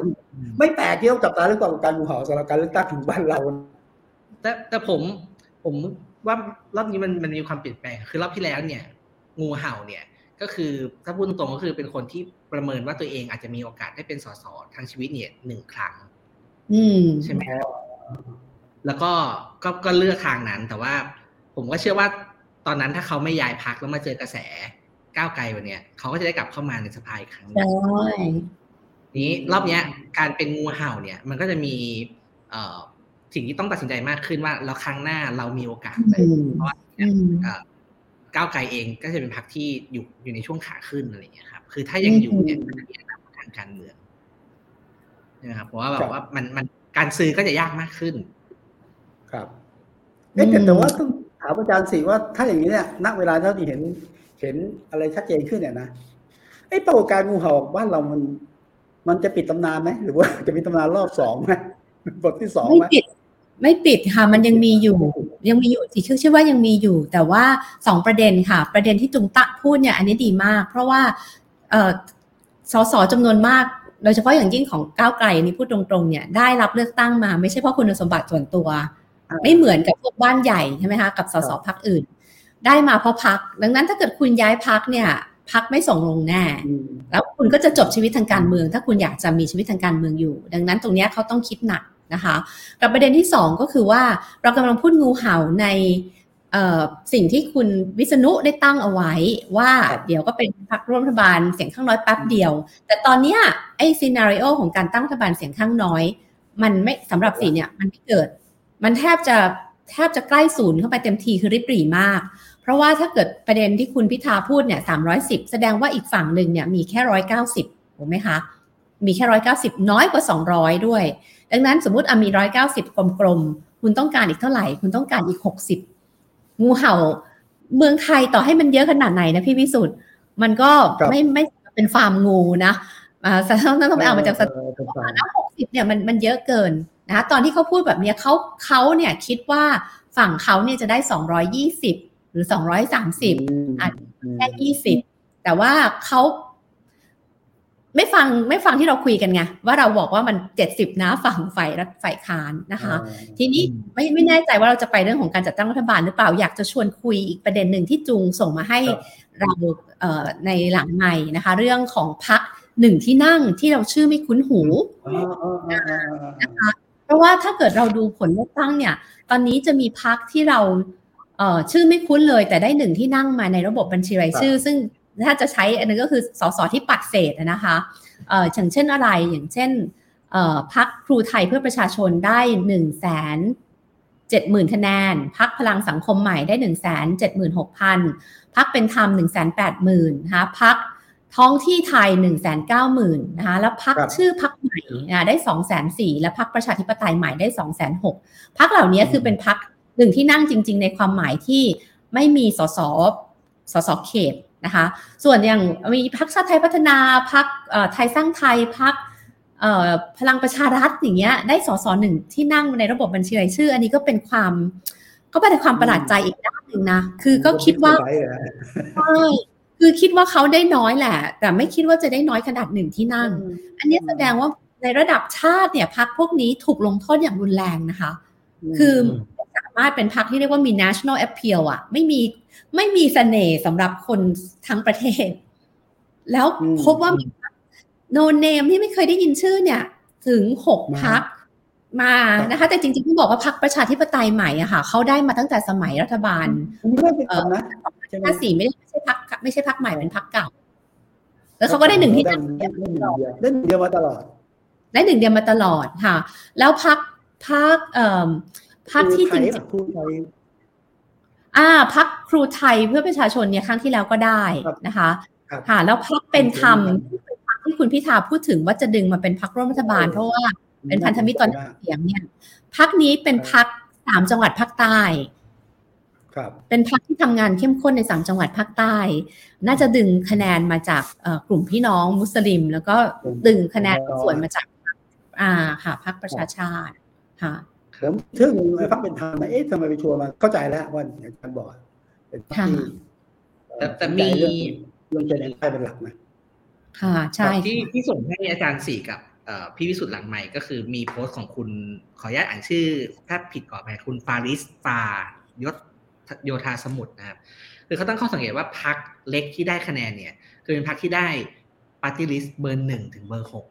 ไม่แปลกที่ต้องจับตาเรื่องการงูเห่าสำหรับการเลือกตั้งของบ้านเรา
แต่แต่ผมผมว่ารอบนี้มันมันมีความเปลี่ยนแปลง คือรอบที่แล้วเนี่ย งูเห่าเนี่ย ก็คือถ้าพูดตรงๆก็คือเป็นคนที่ประเมินว่าตัวเองอาจจะมีโอกาสได้เป็นสสทางชีวิตเนี่ยหนึ่งครั้ง
อืม
ใช่ไหมแล้วก็ก็ก็เลือกทางนั้น แต่ว่า ผมก็เชื่อว่าตอนนั้นถ้าเขาไม่ย้ายพักแล้วมาเจอกระแส ก้าวไกลวันเนี้ยเขาก็จะได้กลับเข้ามาในสภาอีกครั้งหนึ่ง
ใช่
นี้รอบเนี้ย การเป็นงูเห่าเนี่ย มันก็จะมี เอ่อสิ่งที่ต้องตัดสินใจมากขึ้นว่าแล้วครั้งหน้าเรามีโอกาสเลย
อืม
เพราะว่า
อืม
เอ่อก้าวไกลเองก็จะเป็นพรรคที่อยู่อยู่ในช่วงขาขึ้นอะไรอย่างเงี้ยครับ คือถ้ายังอยู่เนี่ยมันจะมีอนาคตทางการเมืองนะครับเพราะว่าแบบว่ามันมันการซื้อก็จะยากมากขึ้น
ครับเอ๊ะแต่แต่ว่าต้องถามอาจารย์สิว่าถ้าอย่างนี้เนี่ยณเวลาเท่าที่เห็น เห็นอะไรชัดเจนขึ้นเนี่ยนะไอ้ปรากฏการณ์งูเห่าบ้านเรามัน มันจะปิดตำนานไหมหรือว่าจะมีตำนานรอบสองไหมบทที่สอง
ไม่
ไหม
ปิด ไม่ปิดค่ะ มันยังมีอยู่ ยังมีอยู่สิเชื่อเชื่อว่ายังมีอยู่ แต่ว่าสองประเด็นค่ะ ประเด็นที่จุงตะพูดเนี่ย อันนี้ดีมาก เพราะว่าเอ่อสสจำนวนมากโดยเฉพาะอย่างยิ่งของก้าวไกลนี่พูดตรงๆเนี่ยได้รับเลือกตั้งมาไม่ใช่เพราะคุณสมบัติส่วนตัว ไม่เหมือนกับพวกบ้านใหญ่ใช่ไหมคะกับสสพักอื่น ได้มาเพราะพัก ดังนั้นถ้าเกิดคุณย้ายพักเนี่ยพักไม่ส่งลงแน่
อืม
แล้วคุณก็จะจบชีวิตทางการเมือง ถ้าคุณอยากจะมีชีวิตทางการเมืองอยู่ ดังนั้นตรงเนี้ยเขาต้องคิดหนักนะคะกับประเด็นที่สองก็คือว่าเรากำลังพูดงูเห่าในเอ่อสิ่งที่คุณวิษณุได้ตั้งเอาไว้ ว่า
ครับ
เดี๋ยวก็เป็นพรรคร่วมรัฐบาลเสียงข้างน้อยแป๊บเดียว แต่ตอนเนี้ยไอ้ซีนารีโอของการตั้งรัฐบาลเสียงข้างน้อย มันไม่สำหรับสีเนี่ยมันไม่เกิด มันแทบจะ แทบจะใกล้ศูนย์เข้าไปเต็มทีคือริบหรี่มาก เพราะว่าถ้าเกิดประเด็นที่คุณพิธาพูดเนี่ยสามร้อยสิบแสดงว่าอีกฝั่งหนึ่งเนี่ยมีแค่ร้อยเก้าสิบถูกไหมคะ มีแค่ร้อยเก้าสิบน้อยกว่าสองร้อยด้วย ดังนั้นสมมติอะมีร้อยเก้าสิบกลมๆ คุณต้องการอีกเท่าไหร่ คุณต้องการอีกหกสิบงูเห่าเมืองไทยต่อให้มันเยอะขนาดไหนนะพี่วิสุทธ์มันก็
ครับ
ไม่ไม่เป็นฟาร์มงูนะอ่าแต่ต้องต้องไปเอามาจากส
เออเป็นฟาร์ม
แล้วหกสิบเนี่ยมันมันเยอะเกิน นะคะตอนที่เขาพูดแบบเนี้ยเขาเขาเนี่ยคิดว่าฝั่งเขาเนี่ยจะได้สองร้อยยี่สิบหรือสองร้อยสามสิบอาจแค่ยี่สิบแต่ว่าเขาไม่ฟังไม่ฟังที่เราคุยกันไงว่าเราบอกว่ามันเจ็ดสิบนะฝั่งฝ่ายรัฐฝ่ายค้านนะคะ ทีนี้ไม่ไม่แน่ใจว่าเราจะไปเรื่องของการจัดตั้งรัฐบาลหรือเปล่าอยากจะชวนคุยอีกประเด็นหนึ่งที่จุงส่งมาให้
ครับ
เราเอ่อในหลังใหม่นะคะ เรื่องของพักหนึ่งที่นั่งที่เราชื่อไม่คุ้นหู
อ๋ออ๋ออ๋ออ๋ออ๋อ
เพราะว่าถ้าเกิดเราดูผลเลือกตั้งเนี่ย ตอนนี้จะมีพักที่เราเอ่อชื่อไม่คุ้นเลย แต่ได้หนึ่งที่นั่งมาในระบบบัญชีรายชื่อ ซึ่งถ้าจะใช้อันนึงก็คือสสที่ปัดเศษนะคะเอ่ออย่างเช่นอะไรอย่างเช่นเอ่อพักครูไทยเพื่อประชาชนได้หนึ่งแสนเจ็ดหมื่นคะแนนพักพลังสังคมใหม่ได้หนึ่งแสนเจ็ดหมื่นหกพันพักเป็นธรรมหนึ่งแสนแปดหมื่นนะคะพัก ท้องที่ไทยหนึ่งแสนเก้าหมื่นนะคะแล้วพัก
ครับ
ชื่อพักใหม่นะได้สองแสนสี่และพักประชาธิปไตยใหม่ได้สองแสนหกพักเหล่านี้คือเป็นพักหนึ่งที่นั่งจริง ๆ ในความหมายที่ไม่มีสสสสเขตนะคะ ส่วนอย่างมีพักชาติไทยพัฒนาพักไทยสร้างไทยพักพลังประชารัฐอย่างเงี้ยได้สสหนึ่งที่นั่งในระบบบัญชีรายชื่อ อันนี้ก็เป็นความก็เป็นความประหลาดใจอีกด้านหนึ่งนะ คือก็คิดว่าใช่ คือคิดว่าเขาได้น้อยแหละ แต่ไม่คิดว่าจะได้น้อยขนาดหนึ่งที่นั่ง อันนี้แสดงว่าในระดับชาติเนี่ยพักพวกนี้ถูกลงโทษอย่างรุนแรงนะคะ คือสามารถเป็นพักที่เรียกว่ามี national appeal อะไม่มีไม่มีเสน่ห์สำหรับคนทั้งประเทศ แล้วพบว่ามีโนเนมที่ไม่เคยได้ยินชื่อเนี่ย ถึงหกพัก มานะคะ แต่จริงๆต้องบอกว่าพักประชาธิปไตยใหม่อะค่ะเขาได้มาตั้งแต่สมัยรัฐบาล
เออ
ห้าสี่ไม่ได้ไม่ใช่พักไม่ใช่พักใหม่เป็นพักเก่า แล้วเขาก็ได้หนึ่งที่นั่ง
ได้หนึ่งเดียวมาตลอด
ได้หนึ่งเดียวมาตลอดค่ะ แล้วพักพักเอ่อพักที่จริงอ่าพักครูไทยเพื่อประชาชนเนี่ยครั้งที่แล้วก็ได้นะคะค่ะแล้วพักเป็นธรรมที่คุณพิธาพูดถึงว่าจะดึงมาเป็นพักร่วมรัฐบาล เพราะว่า เป็นพันธมิตรตอนเสียงเนี่ยพักนี้เป็นพักสามจังหวัดภาคใต้เป็นพักที่ทำงานเข้มข้นในสามจังหวัดภาคใต้ น่าจะดึงคะแนนมาจากกลุ่มพี่น้องมุสลิม แล้วก็ดึงคะแนนส่วนมาจากอ่าค่ะพักประชาชาติค่ะ
ผมซึ่งไอ้พักเป็นธรรมเอ๊ะทำไมไปชัวร์มาเข้าใจแล้วว่าอาจารย์บอกเป็นพักที่
แต่แต่มี
เรื่องเจนไเป็นหลักนะ
ค่ะ ใช่
ที่ที่ส่งให้อาจารย์สี่กับ พี่วิสุทธ์หลังใหม่ก็คือมีโพสต์ของคุณขออนุญาตอ่านชื่อ ถ้าผิดก่อนไปคุณฟาริสฟายศโยธาสมุทรนะครับคือเขาตั้งข้อสังเกตว่าพักเล็กที่ได้คะแนนเนี่ย คือเป็นพรรคที่ได้ party list เบอร์หนึ่งถึงเบอร์หก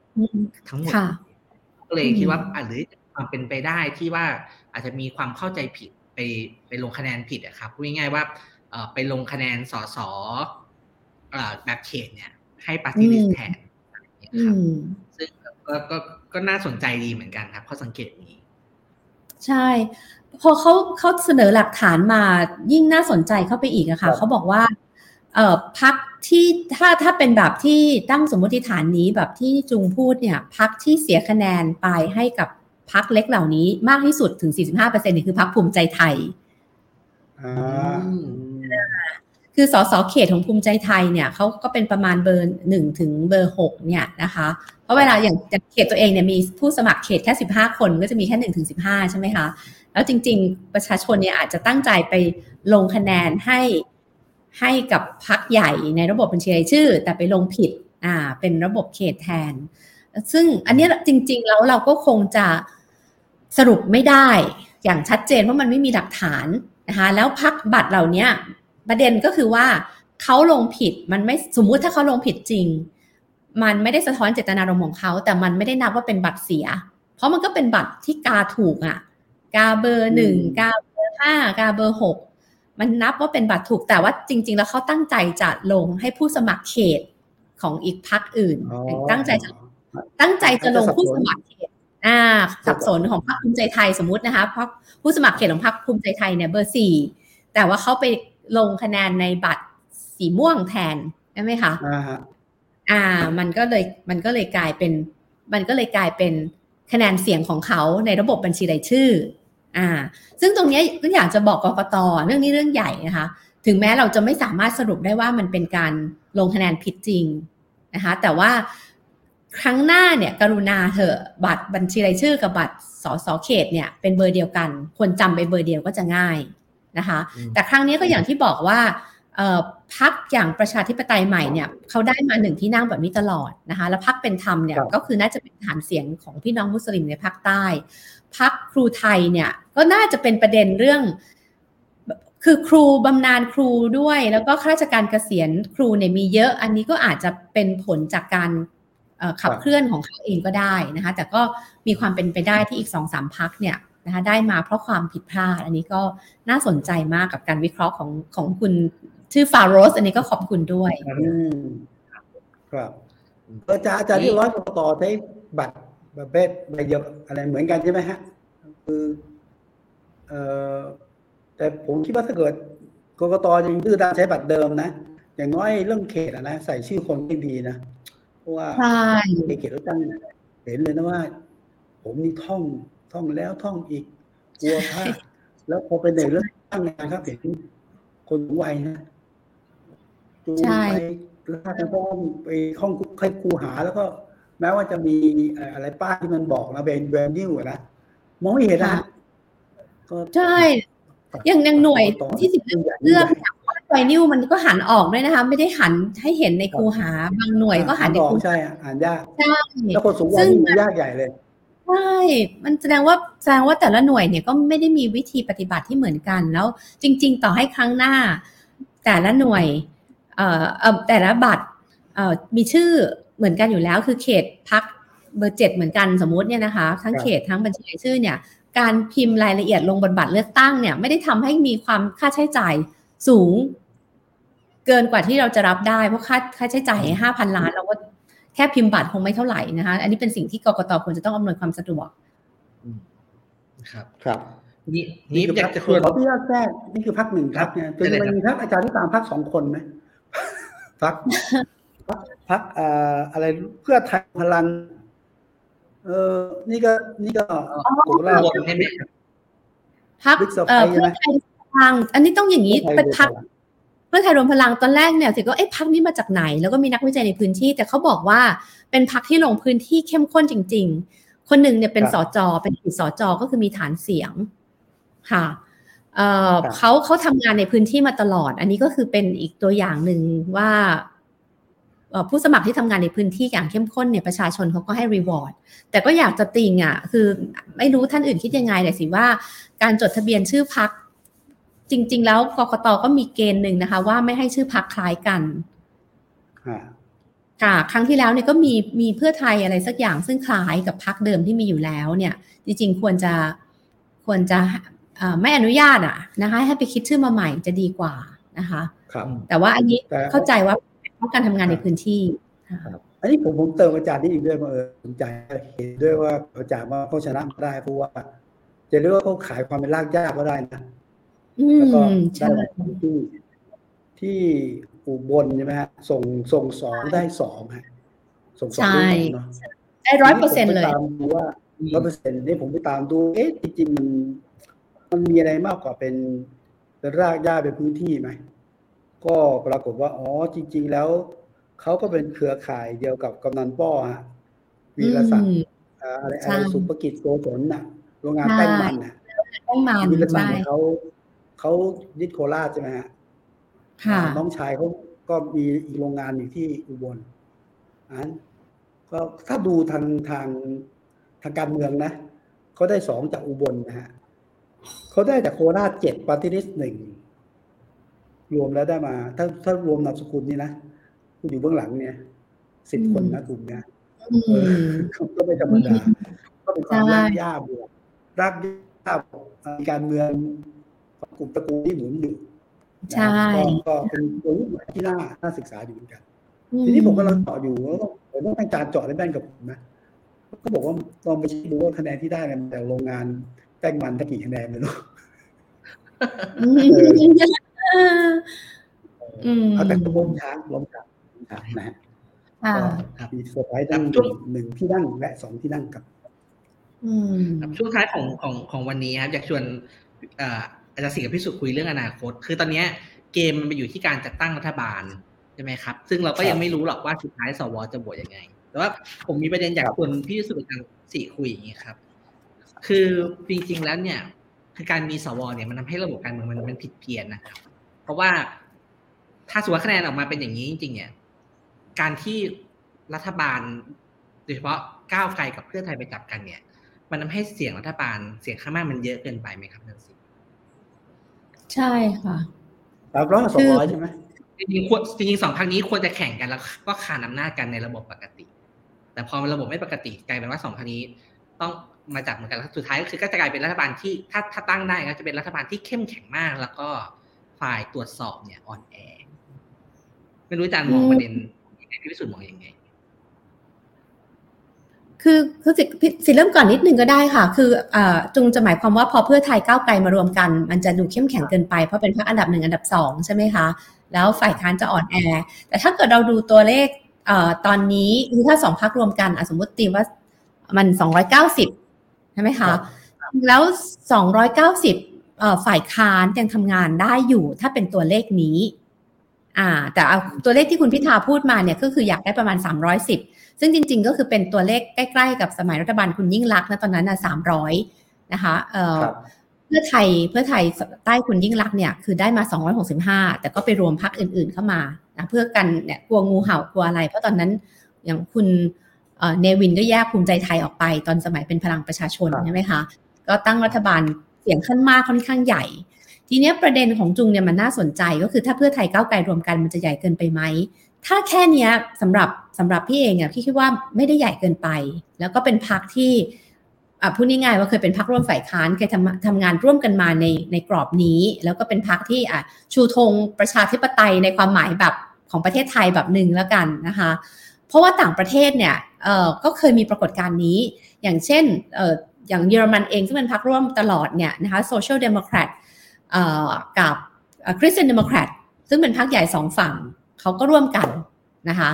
ทั้งหมดก็เลยคิดว่าหรือความเป็นไปได้ที่ว่าอาจจะมีความเข้าใจผิดไปไปลงคะแนนผิดอะครับพูดง่ายๆว่าไปลงคะแนนสสแบบเขตเนี่ย ให้ party list แทนครับซึ่ง ก็ก็ก็น่าสนใจดีเหมือนกันครับข้อสังเกตนี้
ใช่ พอเขาเขาเสนอหลักฐานมายิ่งน่าสนใจเข้าไปอีกอะค่ะเขาบอกว่าเอ่อพักที่ถ้าถ้าเป็นแบบที่ตั้งสมมติฐานนี้แบบที่จุงพูดเนี่ยพักที่เสียคะแนนไปให้กับพักเล็กเหล่านี้มากที่สุดถึง 45%เนี่ยคือพักภูมิใจไทย คือสสเขตของภูมิใจไทยเนี่ยเขาก็เป็นประมาณเบอร์หนึ่งถึงเบอร์หกเนี่ยนะคะ เพราะเวลาอย่างเขตตัวเองเนี่ยมีผู้สมัครเขตแค่สิบห้าคนก็จะมีแค่หนึ่งถึงสิบห้าใช่ไหมคะ แล้วจริง ๆ ประชาชนเนี่ยอาจจะตั้งใจไปลงคะแนนให้ให้กับพักใหญ่ในระบบบัญชีรายชื่อ แต่ไปลงผิดอ่าเป็นระบบเขตแทน ซึ่งอันนี้จริง ๆ แล้วเราก็คงจะสรุปไม่ได้อย่างชัดเจนว่ามันไม่มีหลักฐานนะคะแล้วพักบัตรเหล่านี้ ประเด็นก็คือว่าเขาลงผิดมันไม่สมมุติถ้าเขาลงผิดจริง มันไม่ได้สะท้อนเจตนารมณ์ของเขา แต่มันไม่ได้นับว่าเป็นบัตรเสีย เพราะมันก็เป็นบัตรที่กาถูกอะ่ะ กาเบอร์หนึ่งกาเบอร์ห้ากาเบอร์หกมันนับว่าเป็นบัตรถูกแต่ว่าจริง ๆ แล้วเขาตั้งใจจะลงให้ผู้สมัครเขตของอีกพักอื่น ตั้งใจจะตั้งใจจะลงผู้สมัครเขตอ่าสับสนของพรรคภูมิใจไทยสมมตินะคะเพราะผู้สมัครเขตของพรรคภูมิใจไทยเนี่ยเบอร์สี่แต่ว่าเขาไป ลงคะแนนในบัตรสีม่วงแทนใช่ไหมคะอ่า มันก็เลยมันก็เลยกลายเป็น มันก็เลยกลายเป็นคะแนนเสียงของเขาในระบบบัญชีรายชื่อ อ่า ซึ่งตรงนี้ก็อยากจะบอกกกตเรื่องนี้เรื่องใหญ่นะคะ ถึงแม้เราจะไม่สามารถสรุปได้ว่ามันเป็นการลงคะแนนผิดจริงนะคะ แต่ว่าครั้งหน้าเนี่ยกรุณาเถอะบัตรบัญชีรายชื่อกับบัตรสสเขตเนี่ยเป็นเบอร์เดียวกัน ควรจำไปเบอร์เดียวก็จะง่าย นะคะ แต่ครั้งนี้ก็อย่างที่บอกว่าพักอย่างประชาธิปไตยใหม่เนี่ยเขาได้มาหนึ่งที่นั่งแบบนี้ตลอดนะคะแล้วพักเป็นธรรมเนี่ยก็คือน่าจะเป็นฐานเสียงของพี่น้องมุสลิมในภาคใต้พักครูไทยเนี่ยก็น่าจะเป็นประเด็นเรื่อง คือครูบำนาญครูด้วย แล้วก็ข้าราชการเกษียณครูเนี่ยมีเยอะ อันนี้ก็อาจจะเป็นผลจากการขับเคลื่อนของเขาเองก็ได้นะคะแต่ก็มีความเป็นไปได้ที่อีกสองสามพักเนี่ย นะคะได้มาเพราะความผิดพลาด อันนี้ก็น่าสนใจมากกับการวิเคราะห์ของของคุณชื่อฟาโรส อันนี้ก็ขอบคุณด้วย
ครับอาจารย์อาจารย์ที่ร้อยต่อใช้บัตรประเภทใบเดียวอะไรเหมือนกันใช่ไหมฮะคือเอ่อแต่ผมคิดว่าถ้าเกิดกรกตยังดื้อด้านใช้บัตรเดิมนะอย่างน้อยเรื่องเขตนะ ใส่ชื่อคนไม่ดีนะเพราะว่าในเขตเลือกตั้งเห็นเลยนะว่า ผมนี่ท่อง ท่องแล้วท่องอีกกลัวพลาดแล้วพอเป็นในเรื่องตั้งงานครับเห็นคนวัยนะจูงไปลากกันพ้องไปห้องให้ครูหา แล้วก็ แม้ว่าจะมีอะไรป้าที่มันบอกนะเบนเบนนิวนะมองไม่เห็นนะ
ใช่อย่างยังหน่วยที่สิบเลือกจากไวนิวมันก็หันออกด้วยนะคะ ไม่ได้หันให้เห็นในคูหา บางหน่วยก็หันในคู
ใช่อ่านยาก
ใช่
แล้วคนสูงวัยยากใหญ่เลย
ใช่ มันแสดงว่าแสดงว่าแต่ละหน่วยเนี่ยก็ไม่ได้มีวิธีปฏิบัติที่เหมือนกันแล้ว จริง ๆ ต่อให้ครั้งหน้า แต่ละหน่วยเอ่อแต่ละบัตรเอ่อมีชื่อเหมือนกันอยู่แล้ว คือเขตพักเบอร์เจ็ดเหมือนกันสมมติเนี่ยนะคะทั้งเขตทั้งบัญชีชื่อเนี่ยการพิมพ์รายละเอียดลงบนบัตรเลือกตั้งเนี่ยไม่ได้ทำให้มีความค่าใช้จ่ายสูง เกินกว่าที่เราจะรับได้เพราะค่าค่าใช้จ่ายห้าพันล้านเราก็ แค่พิมพ์บัตรคงไม่เท่าไหร่นะคะอันนี้เป็นสิ่งที่กกตควรจะต้องอำนวยความสะดวก
ครับ
ครับ
นี่นี่
อยากจะขออนุญาตแทรกนี่คือพักหนึ่งครับเนี่ยคือมันมีพักอาจารย์ที่ตามพักสองคนไหมพักพักอะไรเพื่อไทยพลัง เออนี่ก็ นี่ก็
กลุ่มเราใช่ไหมพักเอ่อเพื่อไทยพลังอันนี้ต้องอย่างนี้เป็นพัก เพื่อไทยรวมพลังตอนแรกเนี่ยสิก็เอ๊ะพักนี้มาจากไหน แล้วก็มีนักวิจัยในพื้นที่ แต่เขาบอกว่าเป็นพักที่ลงพื้นที่เข้มข้นจริง ๆ คนหนึ่งเนี่ยเป็นสจเป็นอดีตสจก็คือมีฐานเสียงค่ะเเขาเขาทำงานในพื้นที่มาตลอด อันนี้ก็คือเป็นอีกตัวอย่างหนึ่งว่าผู้สมัครที่ทำงานในพื้นที่อย่างเข้มข้นเนี่ยประชาชนเขาก็ให้รีวอร์ดแต่ก็อยากจะติงอะคือไม่รู้ท่านอื่นคิดยังไงแต่สิว่าการจดทะเบียนชื่อพัก จริง ๆ แล้วกกตก็มีเกณฑ์หนึ่งนะคะ ว่าไม่ให้ชื่อพักคล้ายกันค่ะครั้งที่แล้วเนี่ยก็มีมีเพื่อไทยอะไรสักอย่างซึ่งคล้ายกับพักเดิมที่มีอยู่แล้วเนี่ย จริง ๆ ควรจะควรจะไม่อนุญาตอะนะคะให้ไปคิดชื่อมาใหม่จะดีกว่านะคะ
ครับ
แต่ว่าอันนี้เข้าใจว่าเพราะการทำงานในพื้นที่
อันนี้ผมผมเติมอาจารย์นี่อีกด้วยมาเออสนใจเห็นด้วยว่าอาจารย์ว่าเขาชนะได้เพราะว่าจะเรียกว่าเขาขายความเป็นรากหญ้าก็ได้นะ แล้วก็ได้ที่ที่อุบลใช่ไหมฮะส่งส่งสองได้สองฮะส่งสองได้เนาะ
ได้ร้อยเปอร์เซ็นต์เลย
ตามดูว่าร้อยเปอร์เซ็นต์นี่ผมไปตามดู เอ๊ะจริงๆมันมันมีอะไรมากกว่าเป็นเป็นรากหญ้าเป็นพื้นที่ไหมก็ปรากฏว่าอ๋อจริง ๆ แล้วเขาก็เป็นเครือข่ายเดียวกับกำนันป้อฮะวีรศักดิ์อะไรอะไรสุภกิจโกศลน่ะ โรงงานแป้งมันน่ะ
แป้งมัน
วีรศักดิ์เขา เขายึดโคราชใช่ไหมฮะน้องชายเขาก็มีอีกโรงงานอยู่ที่อุบลอันก็ถ้าดูทางทางทางการเมืองนะเขาได้สองจากอุบลนะฮะเขาได้จากโคราชเจ็ดปฏิริษีหนึ่งรวมแล้วได้มา ถ้าถ้ารวมนามสกุลนี่นะคุณอยู่เบื้องหลังเนี่ยสิบคนนะกลุ่มเนี้ยก็ไม่ธรรมดาก็เป็นความรากหญ้าบวกรากหญ้ามีการเมือง กลุ่มตระกูลที่หมุนอยู่
ใช่
ก็เป็นตัวที่น่าน่าศึกษาอยู่เหมือนกัน ทีนี้ผมก็ลังต่ออยู่แล้วผมต้องอาจารย์เจาะได้แม่นกับผมนะก็บอกว่าลองไปดูว่าคะแนนที่ได้กันแต่โรงงานแป้งมันถ้ากี่คะแนนไม่รู้เอาแต่ก็ล้มช้างล้มช้างนะฮะมีเซอร์ไพรส์ตั้งหนึ่งที่นั่งและสองที่นั่งกับ
ช่วงท้ายของของของวันนี้ครับอยากชวน อาจารย์สิงห์พิสุทธิ์คุยเรื่องอนาคต คือตอนนี้เกมมันไปอยู่ที่การจัดตั้งรัฐบาลใช่ไหมครับ ซึ่งเราก็ยังไม่รู้หรอกว่าสุดท้ายสวจะบวชยังไง แต่ว่าผมมีประเด็นอยากชวนพี่พิสุทธิ์อาจารย์สิคุยอย่างนี้ครับ คือจริงๆแล้วเนี่ย คือการมีสวเนี่ยมันทำให้ระบบการเมืองมันมันผิดเพี้ยนนะครับ เพราะว่าถ้าสมมติคะแนนออกมาเป็นอย่างนี้จริง ๆ เนี่ย การที่รัฐบาลโดยเฉพาะก้าวไกลกับเพื่อไทยไปจับกันเนี่ย มันทาให้เสียงรัฐบาลเสียงข้างมากมันเยอะเกินไปไหมครับนันสิ
ใช่ค่ะ
สามร้อยสองร้อยใช่ไหม
จริงๆควรจริงๆสองพักนี้ควรจะแข่งกันแล้ว ก็ขานอำนาจกันในระบบปกติ แต่พอมันระบบไม่ปกติกลายเป็นว่าสองพักนี้ ต้องมาจับเหมือนกันแล้วสุดท้ายก็คือก็จะกลายเป็นรัฐบาลที่ถ้าถ้าตั้งได้ก็จะเป็นรัฐบาลที่เข้มแข็งมาก แล้วก็ฝ่ายตรวจสอบเนี่ยอ่อนแอไม่รู้อาจารย์มองประเด็นพี่วิสุทธ์มองอยังไง
คือคือสิสิเริ่มก่อนนิดนึงก็ได้ค่ะ คืออจุงจะหมายความว่าพอเพื่อไทยก้าวไกลมารวมกัน มันจะดูเข้มแข็งเกินไป เพราะเป็นพรรคอันดับหนึ่งอันดับสองใช่ไหมคะ แล้วฝ่ายค้านจะอ่อนแอ แต่ถ้าเกิดเราดูตัวเลขอตอนนี้คือถ้าสองพรรครวมกันสมมติตีว่ามันสองร้อยเก้าสิบใช่ไหมคะ แล้วสองร้อยเก้าสิบฝ่ายค้านยังทำงานได้อยู่ ถ้าเป็นตัวเลขนี้ อ่า แต่เอาตัวเลขที่คุณพิธาพูดมาเนี่ยก็คืออยากได้ประมาณ310 ซึ่งจริง ๆ ก็คือเป็นตัวเลขใกล้ ๆ กับสมัยรัฐบาลคุณยิ่งรักษณ์นะตอนนั้นนะ300นะคะเอ่อเพื่อไทยเพื่อไทยใต้คุณยิ่งรักษณ์เนี่ยคือได้มา 265 แต่ก็ไปรวมพักอื่น ๆ เข้ามานะเพื่อกันเนี่ยกลัวงูเห่ากลัวอะไร เพราะตอนนั้นอย่างคุณเนวินก็แยกภูมิใจไทยออกไป ตอนสมัยเป็นพลังประชาชนใช่ไหมคะก็ตั้งรัฐบาลเสียงขั้นมากค่อนข้างใหญ่ ทีนี้ประเด็นของจุงเนี่ยมันน่าสนใจก็คือถ้าเพื่อไทยก้าวไกลรวมกันมันจะใหญ่เกินไปไหมถ้าแค่นี้สำหรับ สำหรับพี่เองอะพี่คิดว่าไม่ได้ใหญ่เกินไป แล้วก็เป็นพักที่อะพูดง่ายๆว่าเคยเป็นพักร่วมฝ่ายค้านเคยทำทำงานร่วมกันมาในในกรอบนี้ แล้วก็เป็นพักที่อะชูธงประชาธิปไตยในความหมายแบบของประเทศไทยแบบหนึ่งแล้วกันนะคะ เพราะว่าต่างประเทศเนี่ยเอ่อก็เคยมีปรากฏการณ์นี้ อย่างเช่นเอ่ออย่างเยอรมันเองซึ่งเป็นพรรคร่วมตลอดเนี่ยนะคะโซเชียลเดโมแครตกับคริสเตียนเดโมแครตซึ่งเป็นพรรคใหญ่สองฝั่งเขาก็ร่วมกันนะคะ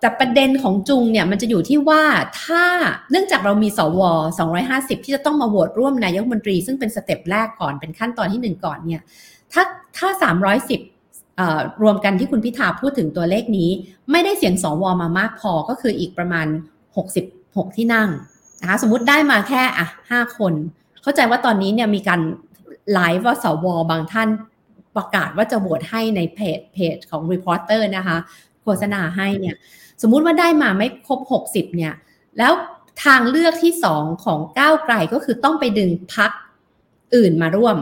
แต่ประเด็นของจุงเนี่ยมันจะอยู่ที่ว่าถ้าเนื่องจากเรามีสว 250 ที่จะต้องมาโหวตร่วมนายกรัฐมนตรี ซึ่งเป็น step แรกก่อนเป็นขั้นตอนที่ 1 ก่อนเนี่ยถ้าถ้า 310 รวมกันที่คุณพิธาพูดถึงตัวเลขนี้ ไม่ได้เสียงสวมามากพอก็คืออีกประมาณ 66 ที่นั่งนะคะสมมติได้มาแค่อะห้าคน เข้าใจว่าตอนนี้เนี่ยมีการไลฟ์ว่าสวบางท่านประกาศว่าจะโหวตให้ในเพจเพจของรีพอร์เตอร์นะคะ โฆษณาให้เนี่ย สมมุติว่าได้มาไม่ครบ 60 เนี่ย แล้วทางเลือกที่สองของก้าวไกลก็คือต้องไปดึงพรรคอื่นมาร่วม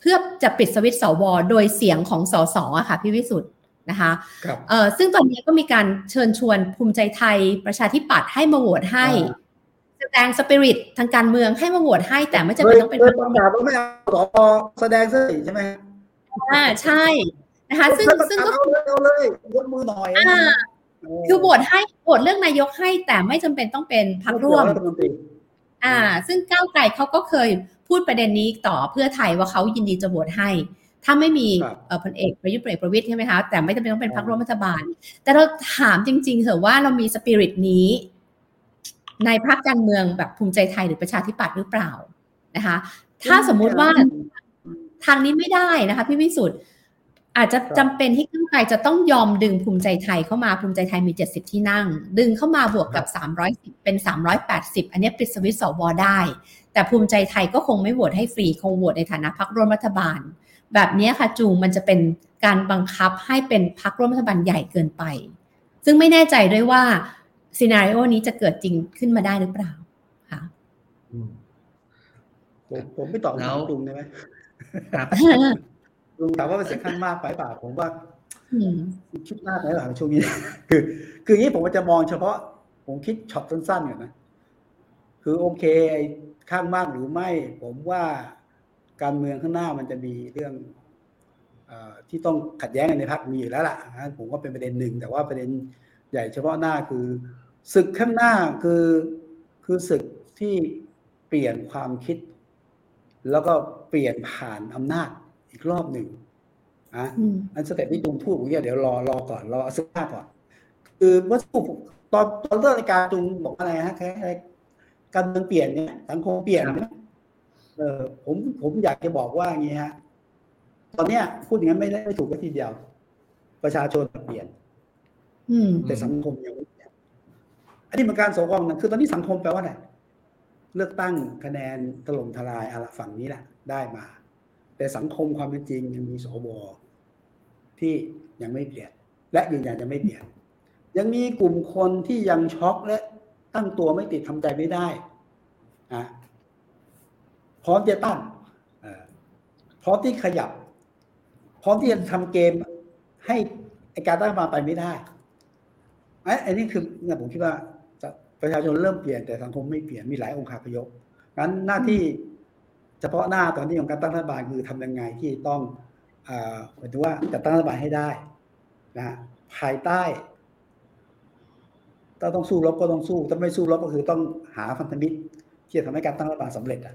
เพื่อจะปิดสวิตช์สวโดยเสียงของสสอะค่ะพี่วิสุทธ์นะคะเออซึ่งตอนนี้ก็มีการเชิญชวนภูมิใจไทยประชาธิปัตย์ให้มาโหวตให้แสดงสปิริตทางการเมืองให้มาโหวตให้แต่ไม่จำเป็นต้องเป็น
ประกาศว่าไม่เอาสอแสดงสิใช่ไหม
อ่าใช่ นะคะ ซึ่งซึ่งก็
เอาเลยยกมือหน่อย
อ่าคือโหวตให้โหวตเรื่องนายกให้แต่ไม่จำเป็นต้องเป็นพรรคร่วม อ่า ซึ่งก้าวไกลเขาก็เคยพูดประเด็นนี้ต่อเพื่อไทยว่าเขายินดีจะโหวตให้ ถ้าไม่มีพลเอกประยุทธ์เอกประวิตยใช่ไหมคะแต่ไม่จำเป็นต้องเป็นพรรคร่วมรัฐบาล แต่เราถามจริง ๆเถอะว่าเรามีสปิริตนี้ ในพรรคการเมืองแบบภูมิใจไทยหรือประชาธิปัตย์หรือเปล่านะคะ ถ้าสมมุติว่าทางนี้ไม่ได้นะคะ พี่วิสุทธ์ อาจจะจำเป็นที่ก้าวไกลจะต้องยอมดึงภูมิใจไทยเข้ามาภูมิใจไทยมี 70 ที่นั่ง ดึงเข้ามาบวกกับ 310 เป็น 380 อันนี้ปิดสวิตสวได้ แต่ภูมิใจไทยก็คงไม่โหวตให้ฟรีคงโหวตในฐานะพรรคร่วมรัฐบาล แบบนี้ค่ะจูงมันจะเป็นการบังคับให้เป็นพรรคร่วมรัฐบาลใหญ่เกินไป ซึ่งไม่แน่ใจด้วยว่าซีนารีโอนี้จะเกิดจริงขึ้นมาได้หรือเปล่าค่ะ
ผมผมไม่ตอบแล้วลุงได้ไหมครับลุง ถามว่าเป็นเสียงข้างมากไปเปล่าผมว่าคิดมากไหมหลังช่วงนี้ คือ คืออย่างนี้ผมจะมองเฉพาะ ผมคิดช็อตสั้นๆอย่างนะ คือโอเคข้างมากหรือไม่ ผมว่าการเมืองข้างหน้ามันจะมีเรื่องอที่ต้องขัดแย้งกันในพรรคมีอยู่แล้วล่ะผมก็เป็นประเด็นหนึ่ง แต่ว่าประเด็นใหญ่เฉพาะหน้าคือศึกข้างหน้าคือคือศึกที่เปลี่ยนความคิด แล้วก็เปลี่ยนผ่านอำนาจ อีกรอบหนึ่งอะอัน step ที่ตุงพูดผมเดี๋ยวรอรอก่อนรอสักภาก่อนคือเมื่อสุตอนตอนเริ่มรายการตุงบอกอะไรฮะแค่การเมืองเปลี่ยนเนี่ยสังคมเปลี่ยนเออผมผมอยากจะบอกว่าอย่างนี้ฮะตอนเนี้ยพูดอย่างนั้นไม่ได้ไม่ถูกก็ทีเดียว ประชาชนเปลี่ยนแต่สังคมยังไม่อันนี้เป็นการสงครามนะคือตอนนี้สังคมแปลว่าอะไรเลือกตั้งคะแนนถล่มทลายอะไรฝั่งนี้แหละได้มา แต่สังคมความเป็นจริงยังมีสวที่ยังไม่เปลี่ยน และยืนยันจะไม่เปลี่ยน ยังมีกลุ่มคนที่ยังช็อกและตั้งตัวไม่ติดทำใจไม่ได้อะพร้อมจะตั้งพร้อมที่ขยับ พร้อมที่จะทำเกมให้การตั้งมาไปไม่ได้ไอ้นี่คือเนี่ยผมคิดว่าประชาชนเริ่มเปลี่ยนแต่สังคมไม่เปลี่ยนมีหลายองค์คาพยพงั้นหน้าที่ เฉพาะหน้าตอนนี้ของการตั้งรัฐบาลคือทำยังไงที่ต้องหมายถึงว่าจะตั้งรัฐบาลให้ได้นะภายใต้ถ้าต้องสู้รบก็ต้องสู้ถ้าไม่สู้รบก็คือต้องหาพันธมิตรที่จะทำให้การตั้งรัฐบาลสำเร็จอะ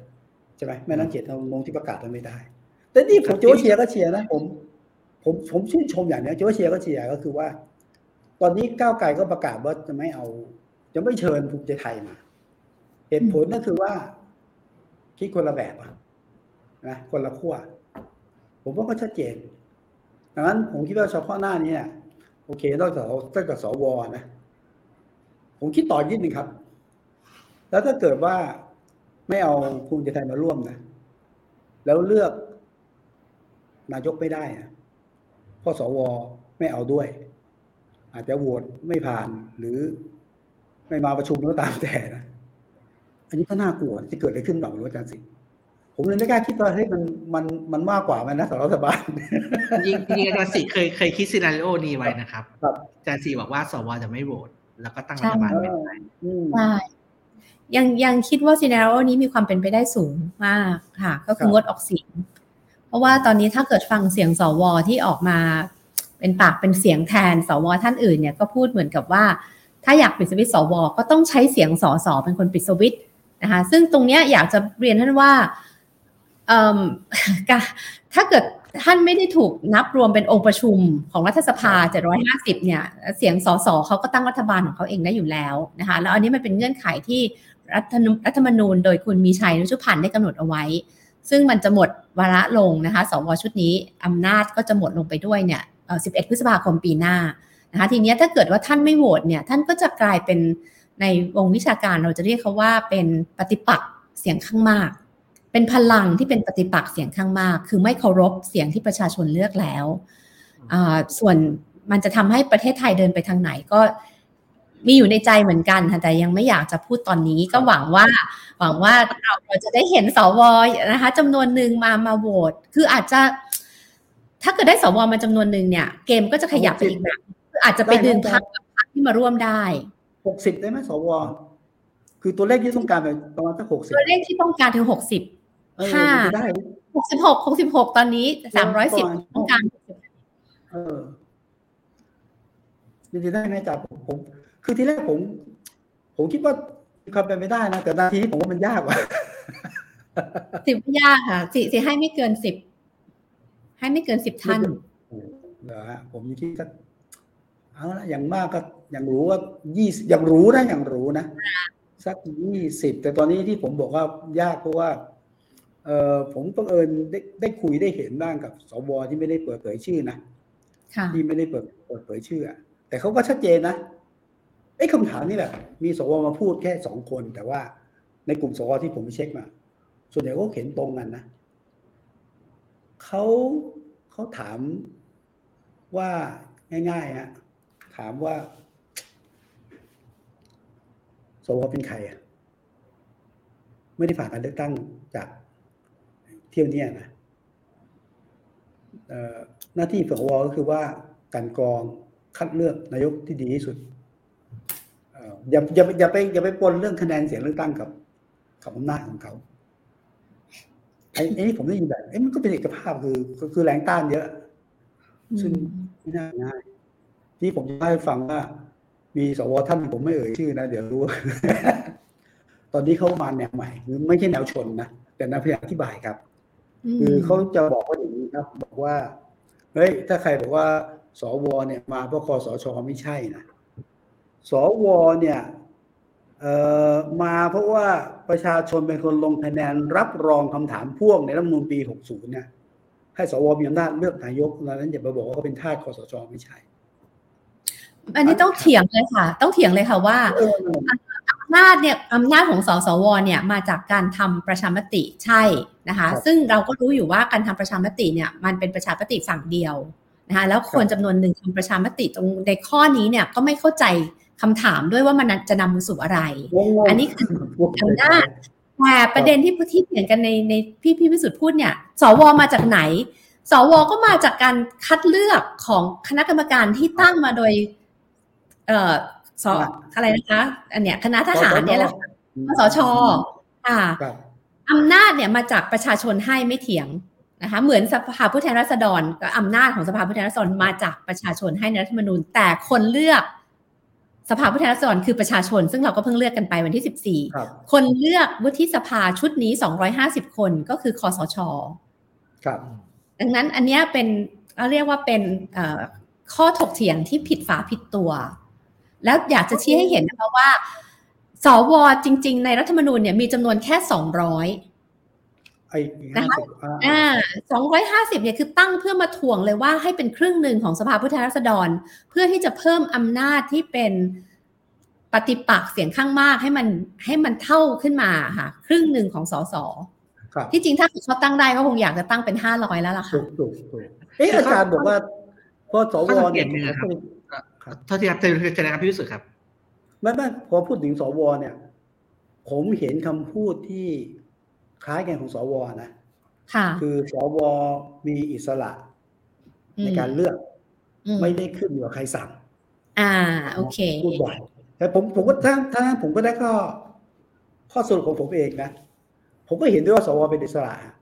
ใช่ไหมไม่นั้นเจตจำนงที่ประกาศมันไม่ได้ แต่นี่ผมโจเชียก็เชียนะผมผมผมชื่นชมอย่างนี้โจเชียก็เชียก็คือว่า ตอนนี้ก้าวไกลก็ประกาศว่าจะไม่เอา จะไม่เชิญภูมิใจไทยมา เหตุผลก็คือว่า คิดคนละแบบอะนะคนละขั้วผมว่าก็ชัดเจนดังนั้นผมคิดว่าเฉพาะหน้านี้เนี่ยโอเคนอกจากนอกจากสวนะ ผมคิดต่อยิดหนึ่งครับ แล้วถ้าเกิดว่าไม่เอาภูมิใจไทยมาร่วมนะ แล้วเลือก นายกไม่ได้นะเพราะสวไม่เอาด้วย อาจจะโหวตไม่ผ่านหรือไม่มาประชุมก็ตามแต่นะ อันนี้ก็น่ากลัวที่เกิดอะไรขึ้นหรอกหรืออาจารย์สิผมเลยไม่กล้าคิดว่าเฮ้ยมันมันมันมากกว่ามันนะสำหรับรัฐบาล
จริงจริงอาจารย์สิเคยเคยคิด scenario นี้ไว้นะครับ
ครับ
อาจารย์สีบอกว่าสวจะไม่โหวตแล้วก็ตั้งรัฐบาลไม่ได้
อืม
ใช่ยังยังคิดว่า scenario นี้มีความเป็นไปได้สูงมากค่ะ ก็คืองดออกเสียง เพราะว่าตอนนี้ถ้าเกิดฟังเสียงสวที่ออกมา เป็นปากเป็นเสียงแทนสวท่านอื่นเนี่ยก็พูดเหมือนกับว่า ถ้าอยากปิดสวิตช์สวก็ต้องใช้เสียงสสเป็นคนปิดสวิตช์ นะคะซึ่งตรงเนี้ยอยากจะเรียนท่านว่าเอิ่มกะถ้าเกิดท่านไม่ได้ถูกนับรวมเป็นองค์ประชุมของรัฐสภา 750 เนี่ย เสียงสสเขาก็ตั้งรัฐบาลของเขาเองได้อยู่แล้วนะคะ แล้วอันนี้มันเป็นเงื่อนไขที่รัฐธรรมรัฐธรรมนูญโดยคุณมีชัยรุชุพันธ์ได้กำหนดเอาไว้ ซึ่งมันจะหมดวาระลงนะคะ สวชุดนี้อำนาจก็จะหมดลงไปด้วยเนี่ยเอ่อ11 พฤษภาคมปีหน้านะคะ ทีเนี้ยถ้าเกิดว่าท่านไม่โหวตเนี่ย ท่านก็จะกลายเป็น ในวงวิชาการเราจะเรียกเขาว่าเป็นปฏิปักษ์เสียงข้างมาก เป็นพลังที่เป็นปฏิปักษ์เสียงข้างมาก คือไม่เคารพเสียงที่ประชาชนเลือกแล้วอ่าส่วนมันจะทำให้ประเทศไทยเดินไปทางไหนก็มีอยู่ในใจเหมือนกันค่ะแต่ยังไม่อยากจะพูดตอนนี้ก็หวังว่า หวังว่าเราเราจะได้เห็นสวนะคะจำนวนหนึ่งมามาโหวตคืออาจจะ ถ้าเกิดได้สวมาจำนวนหนึ่งเนี่ย เกมก็จะขยับไปอีกแบบคืออาจจะไปดึงพรรคพรรคที่มาร่วมได้
หกสิบได้ไหมสวคือตัวเลขที่ต้องการไปประมาณสักหกสิบ
ตัวเลขที่ต้องการถึงหกสิบ
เออ
ค่ะ
มันจะได้
หกสิบหกหกสิบหกตอนนี้สามร้อยสิบต้องการ
เออมันจะได้ไหมจ๊ะผมผม คือทีแรกผม ผมคิดว่ามีความเป็นไปได้นะแต่นาทีนี้ผมว่ามันยากว่ะ
สิบยากค่ะสิสิให้ไม่เกินสิบให้ไม่เกินสิบท่าน
เหรอฮะผมยังคิดสัก เอาละอย่างมากก็อย่างรู้ว่ายี่อย่างรู้นะอย่างรู้นะสักยี่สิบแต่ตอนนี้ที่ผมบอกว่ายากเพราะว่าเออผมต้องเอิญได้ได้คุยได้เห็นบ้างกับสวที่ไม่ได้เปิดเผยชื่อนะ
ค่ะ
ที่ไม่ได้เปิดเปิดเผยชื่ออะแต่เขาก็ชัดเจนนะไอ้คำถามนี่แหละ มีสวมาพูดแค่สองคน แต่ว่าในกลุ่มสวที่ผมไปเช็คมา ส่วนใหญ่ก็เห็นตรงกันนะเขาเขาถามว่าง่ายๆฮะ ถามว่าสวเป็นใครอะไม่ได้ผ่านการเลือกตั้งจากเที่ยวเนี้ยนะเอ่อหน้าที่สวก็คือว่าการกรองคัดเลือกนายกที่ดีที่สุดเอ่ออย่าอย่าอย่าไปอย่าไปปนเรื่องคะแนนเสียงเลือกตั้งกับกับอำนาจของเขาไอ้ไอ้นี่ผมได้ยินแบบเอ้มันก็เป็นเอกภาพคือคือคือแรงต้านเยอะ ซึ่งไม่น่าง่าย ที่ผมจะเล่าให้ฟังว่า มีสวท่านหนึ่งผมไม่เอ่ยชื่อนะ เดี๋ยวรู้ ตอนนี้เขามาแนวใหม่คือไม่ใช่แนวชนนะแต่นะพยายามอธิบายครับ คือเขาจะบอกว่าอย่างนี้ครับ บอกว่าเฮ้ยถ้าใครบอกว่า สวเนี่ย มาเพราะคอสชไม่ใช่นะสวเนี่ยเอ่อมาเพราะว่าประชาชนเป็นคนลงคะแนนรับรองคำถามพ่วงในรัฐธรรมนูญปี 60 เนี่ยให้สวมีอำนาจเลือกนายกดังนั้นอย่าไปบอกว่าเขาเป็นทาสคอสชไม่ใช่
อันนี้ต้องเถียงเลยค่ะ ต้องเถียงเลยค่ะว่า
เออ
อำนาจเนี่ยอำนาจของสสวเนี่ยมาจากการทำประชามติใช่นะคะ
ครับ
ซึ่งเราก็รู้อยู่ว่าการทำประชามติเนี่ยมันเป็นประชามติฝั่งเดียวนะคะแล้วคนจำนวนหนึ่งทำประชามติตรงในข้อนี้เนี่ยก็ไม่เข้าใจคำถามด้วยว่ามันจะนำมาสู่อะไร
งงๆ
อันนี้คืออำนาจแต่ประเด็นที่ที่เถียงกันในในพี่พี่วิสุทธ์พูดเนี่ย สวมาจากไหน สวก็มาจากการคัดเลือกของคณะกรรมการที่ตั้งมาโดย เอ่อสออะไรนะคะ อันเนี้ยคณะทหารเนี่ยแหละค่ะคสชค่ะ
ครับ
อำนาจเนี่ยมาจากประชาชนให้ไม่เถียงนะคะเหมือนสภาผู้แทนราษฎรก็อำนาจของสภาผู้แทนราษฎรมาจากประชาชนให้ในรัฐธรรมนูญ แต่คนเลือกสภาผู้แทนราษฎรคือประชาชน ซึ่งเราก็เพิ่งเลือกกันไปวันที่ 14
ครับ
คนเลือกวุฒิสภาชุดนี้ 250 คนก็คือคอสช
ครับ
ดังนั้นอันเนี้ยเป็นเราเรียกว่าเป็นเอ่อข้อถกเถียงที่ผิดฝาผิดตัว แล้วอยากจะชี้ให้เห็นนะคะว่า สวจริง ๆ ในรัฐธรรมนูญเนี่ยมีจำนวนแค่200
ไอ้ห้าสิบ
อ่าสองร้อยห้าสิบเนี่ยคือตั้งเพื่อมาถ่วงเลยว่าให้เป็นครึ่งหนึ่งของสภาผู้แทนราษฎร เพื่อที่จะเพิ่มอำนาจที่เป็นปฏิปักษ์เสียงข้างมากให้มันให้มันเท่าขึ้นมาค่ะ ครึ่งหนึ่งของสส
ครับ
ที่จริงถ้าเขาตั้งได้ก็คงอยากจะตั้งเป็นห้าร้อยแล้วล่ะ
ถู
ค่ะ
กถูกถูกเอ๊ะอาจารย์บอกว่าพอสวเนี่ย
ครับ เท่าที่ครับเจอเจอนะครับพี่วิสุทธิ์ครับ
ไม่ไม่พอพูดถึงสวเนี่ย ผมเห็นคำพูดที่คล้ายกันของสวนะ
ค่ะ
คือสวมีอิสระ ในการเลือก
อืม
ไม่ได้ขึ้นอยู่กับใครสั่ง
อ่า โอเค
พูดบ่อยแต่ผมผมก็ถ้าถ้าผมก็ได้ข้อข้อสรุปของผมเองนะ ผมก็เห็นด้วยว่าสวเป็นอิสระ
อืม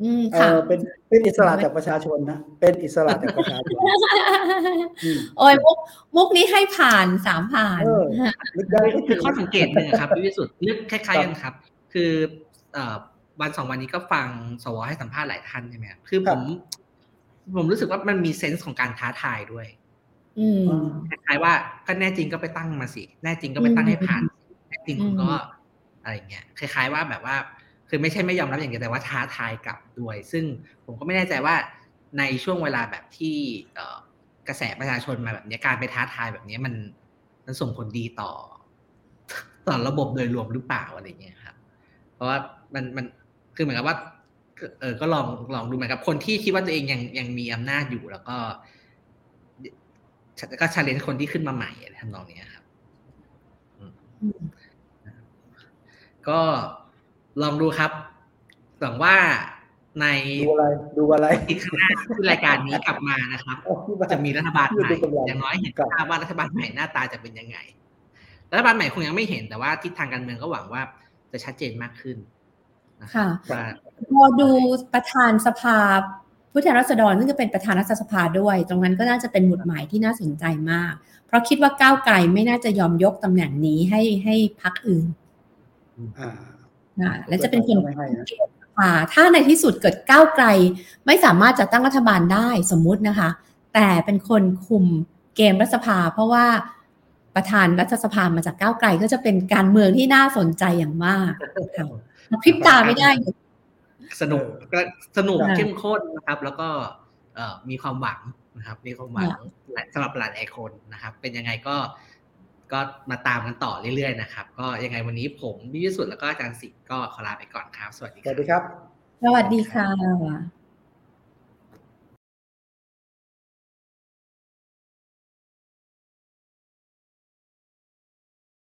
เอ
ค่ะ
อเป็นเป็นอิสระจากประชาชนนะ เป็นอิสระจากประชาชนอืม
โอ้ยมุกมุกนี้ให้ผ่านสามผ่าน
เออนึกได้ก็
คือข้อสังเกตหนึ่งครับพี่วิสุทธิ์เลือกคล้ายๆกันครับ คือเอ่อวันสองวันนี้ก็ฟังสวให้สัมภาษณ์หลายท่านใช่ไหมครับคือผม ผมรู้สึกว่ามันมีเซนส์ของการท้าทายด้วย
อืม
คล้ายๆว่าก็แน่จริงก็ไปตั้งมาสิ แน่จริงก็ไปตั้งให้ผ่าน แน่จริงคุณก็อะไรเงี้ยคล้ายๆว่าแบบว่า คือไม่ใช่ไม่ยอมรับอย่างเดียวแต่ว่าท้าทายกลับด้วย ซึ่งผมก็ไม่แน่ใจว่าในช่วงเวลาแบบที่กระแสประชาชนมาแบบนี้การไปท้าทายแบบนี้มันมันส่งผลดีต่อต่อระบบโดยรวมหรือเปล่าอะไรเงี้ยครับ เพราะว่ามันมันคือเหมือนกับว่า เออก็ลองลองดูเหมือนกับคนที่คิดว่าตัวเองยังยังมีอำนาจอยู่แล้วก็ ก็ชาเลนจ์คนที่ขึ้นมาใหม่ทำนองเนี้ยครับก็ ลองดูครับหวังว่าใน
ดูอะไรดูอะไร
อีกข้างหน้าที่รายการนี้กลับมานะครับจะมีรัฐบาลใหม่อย่างน้อยเห็นภาพว่ารัฐบาลใหม่หน้าตาจะเป็นยังไง รัฐบาลใหม่คงยังไม่เห็นแต่ว่าทิศทางการเมืองก็หวังว่าจะชัดเจนมากขึ้นนะ
ค่ะ
ว่า
พอดูประธานสภาผู้แทนราษฎรซึ่งจะเป็นประธานรัฐสภาด้วย ตรงนั้นก็น่าจะเป็นหมุดหมายที่น่าสนใจมาก เพราะคิดว่าก้าวไกลไม่น่าจะยอมยกตำแหน่งนี้ให้ให้พักอื่น
อ่า
นะ และจะเป็นคน
ไม่ให้นะ
อ่าถ้าในที่สุดเกิดก้าวไกล ไม่สามารถจัดตั้งรัฐบาลได้สมมุตินะคะ แต่เป็นคนคุมเกมรัฐสภา เพราะว่าประธานรัฐสภามาจากก้าวไกลก็จะเป็นการเมืองที่น่าสนใจอย่างมากค่ะพริบตาไม่ได้
สนุกก็สนุก
ค่ะ
เข้มข้นนะครับ แล้วก็เอ่อมีความหวังนะครับมีความหวังสำหรับหลายหลายคนนะครับ เป็นยังไงก็ ก็มาตามกันต่อเรื่อยๆนะครับ ก็ยังไงวันนี้ผมวิสุทธ์แล้วก็อาจารย์สิทธิ์ก็ขอลาไปก่อนครับ สวัสดี
ส
ครั
วั
บ
สดีครับ
สวัสดีค่ะ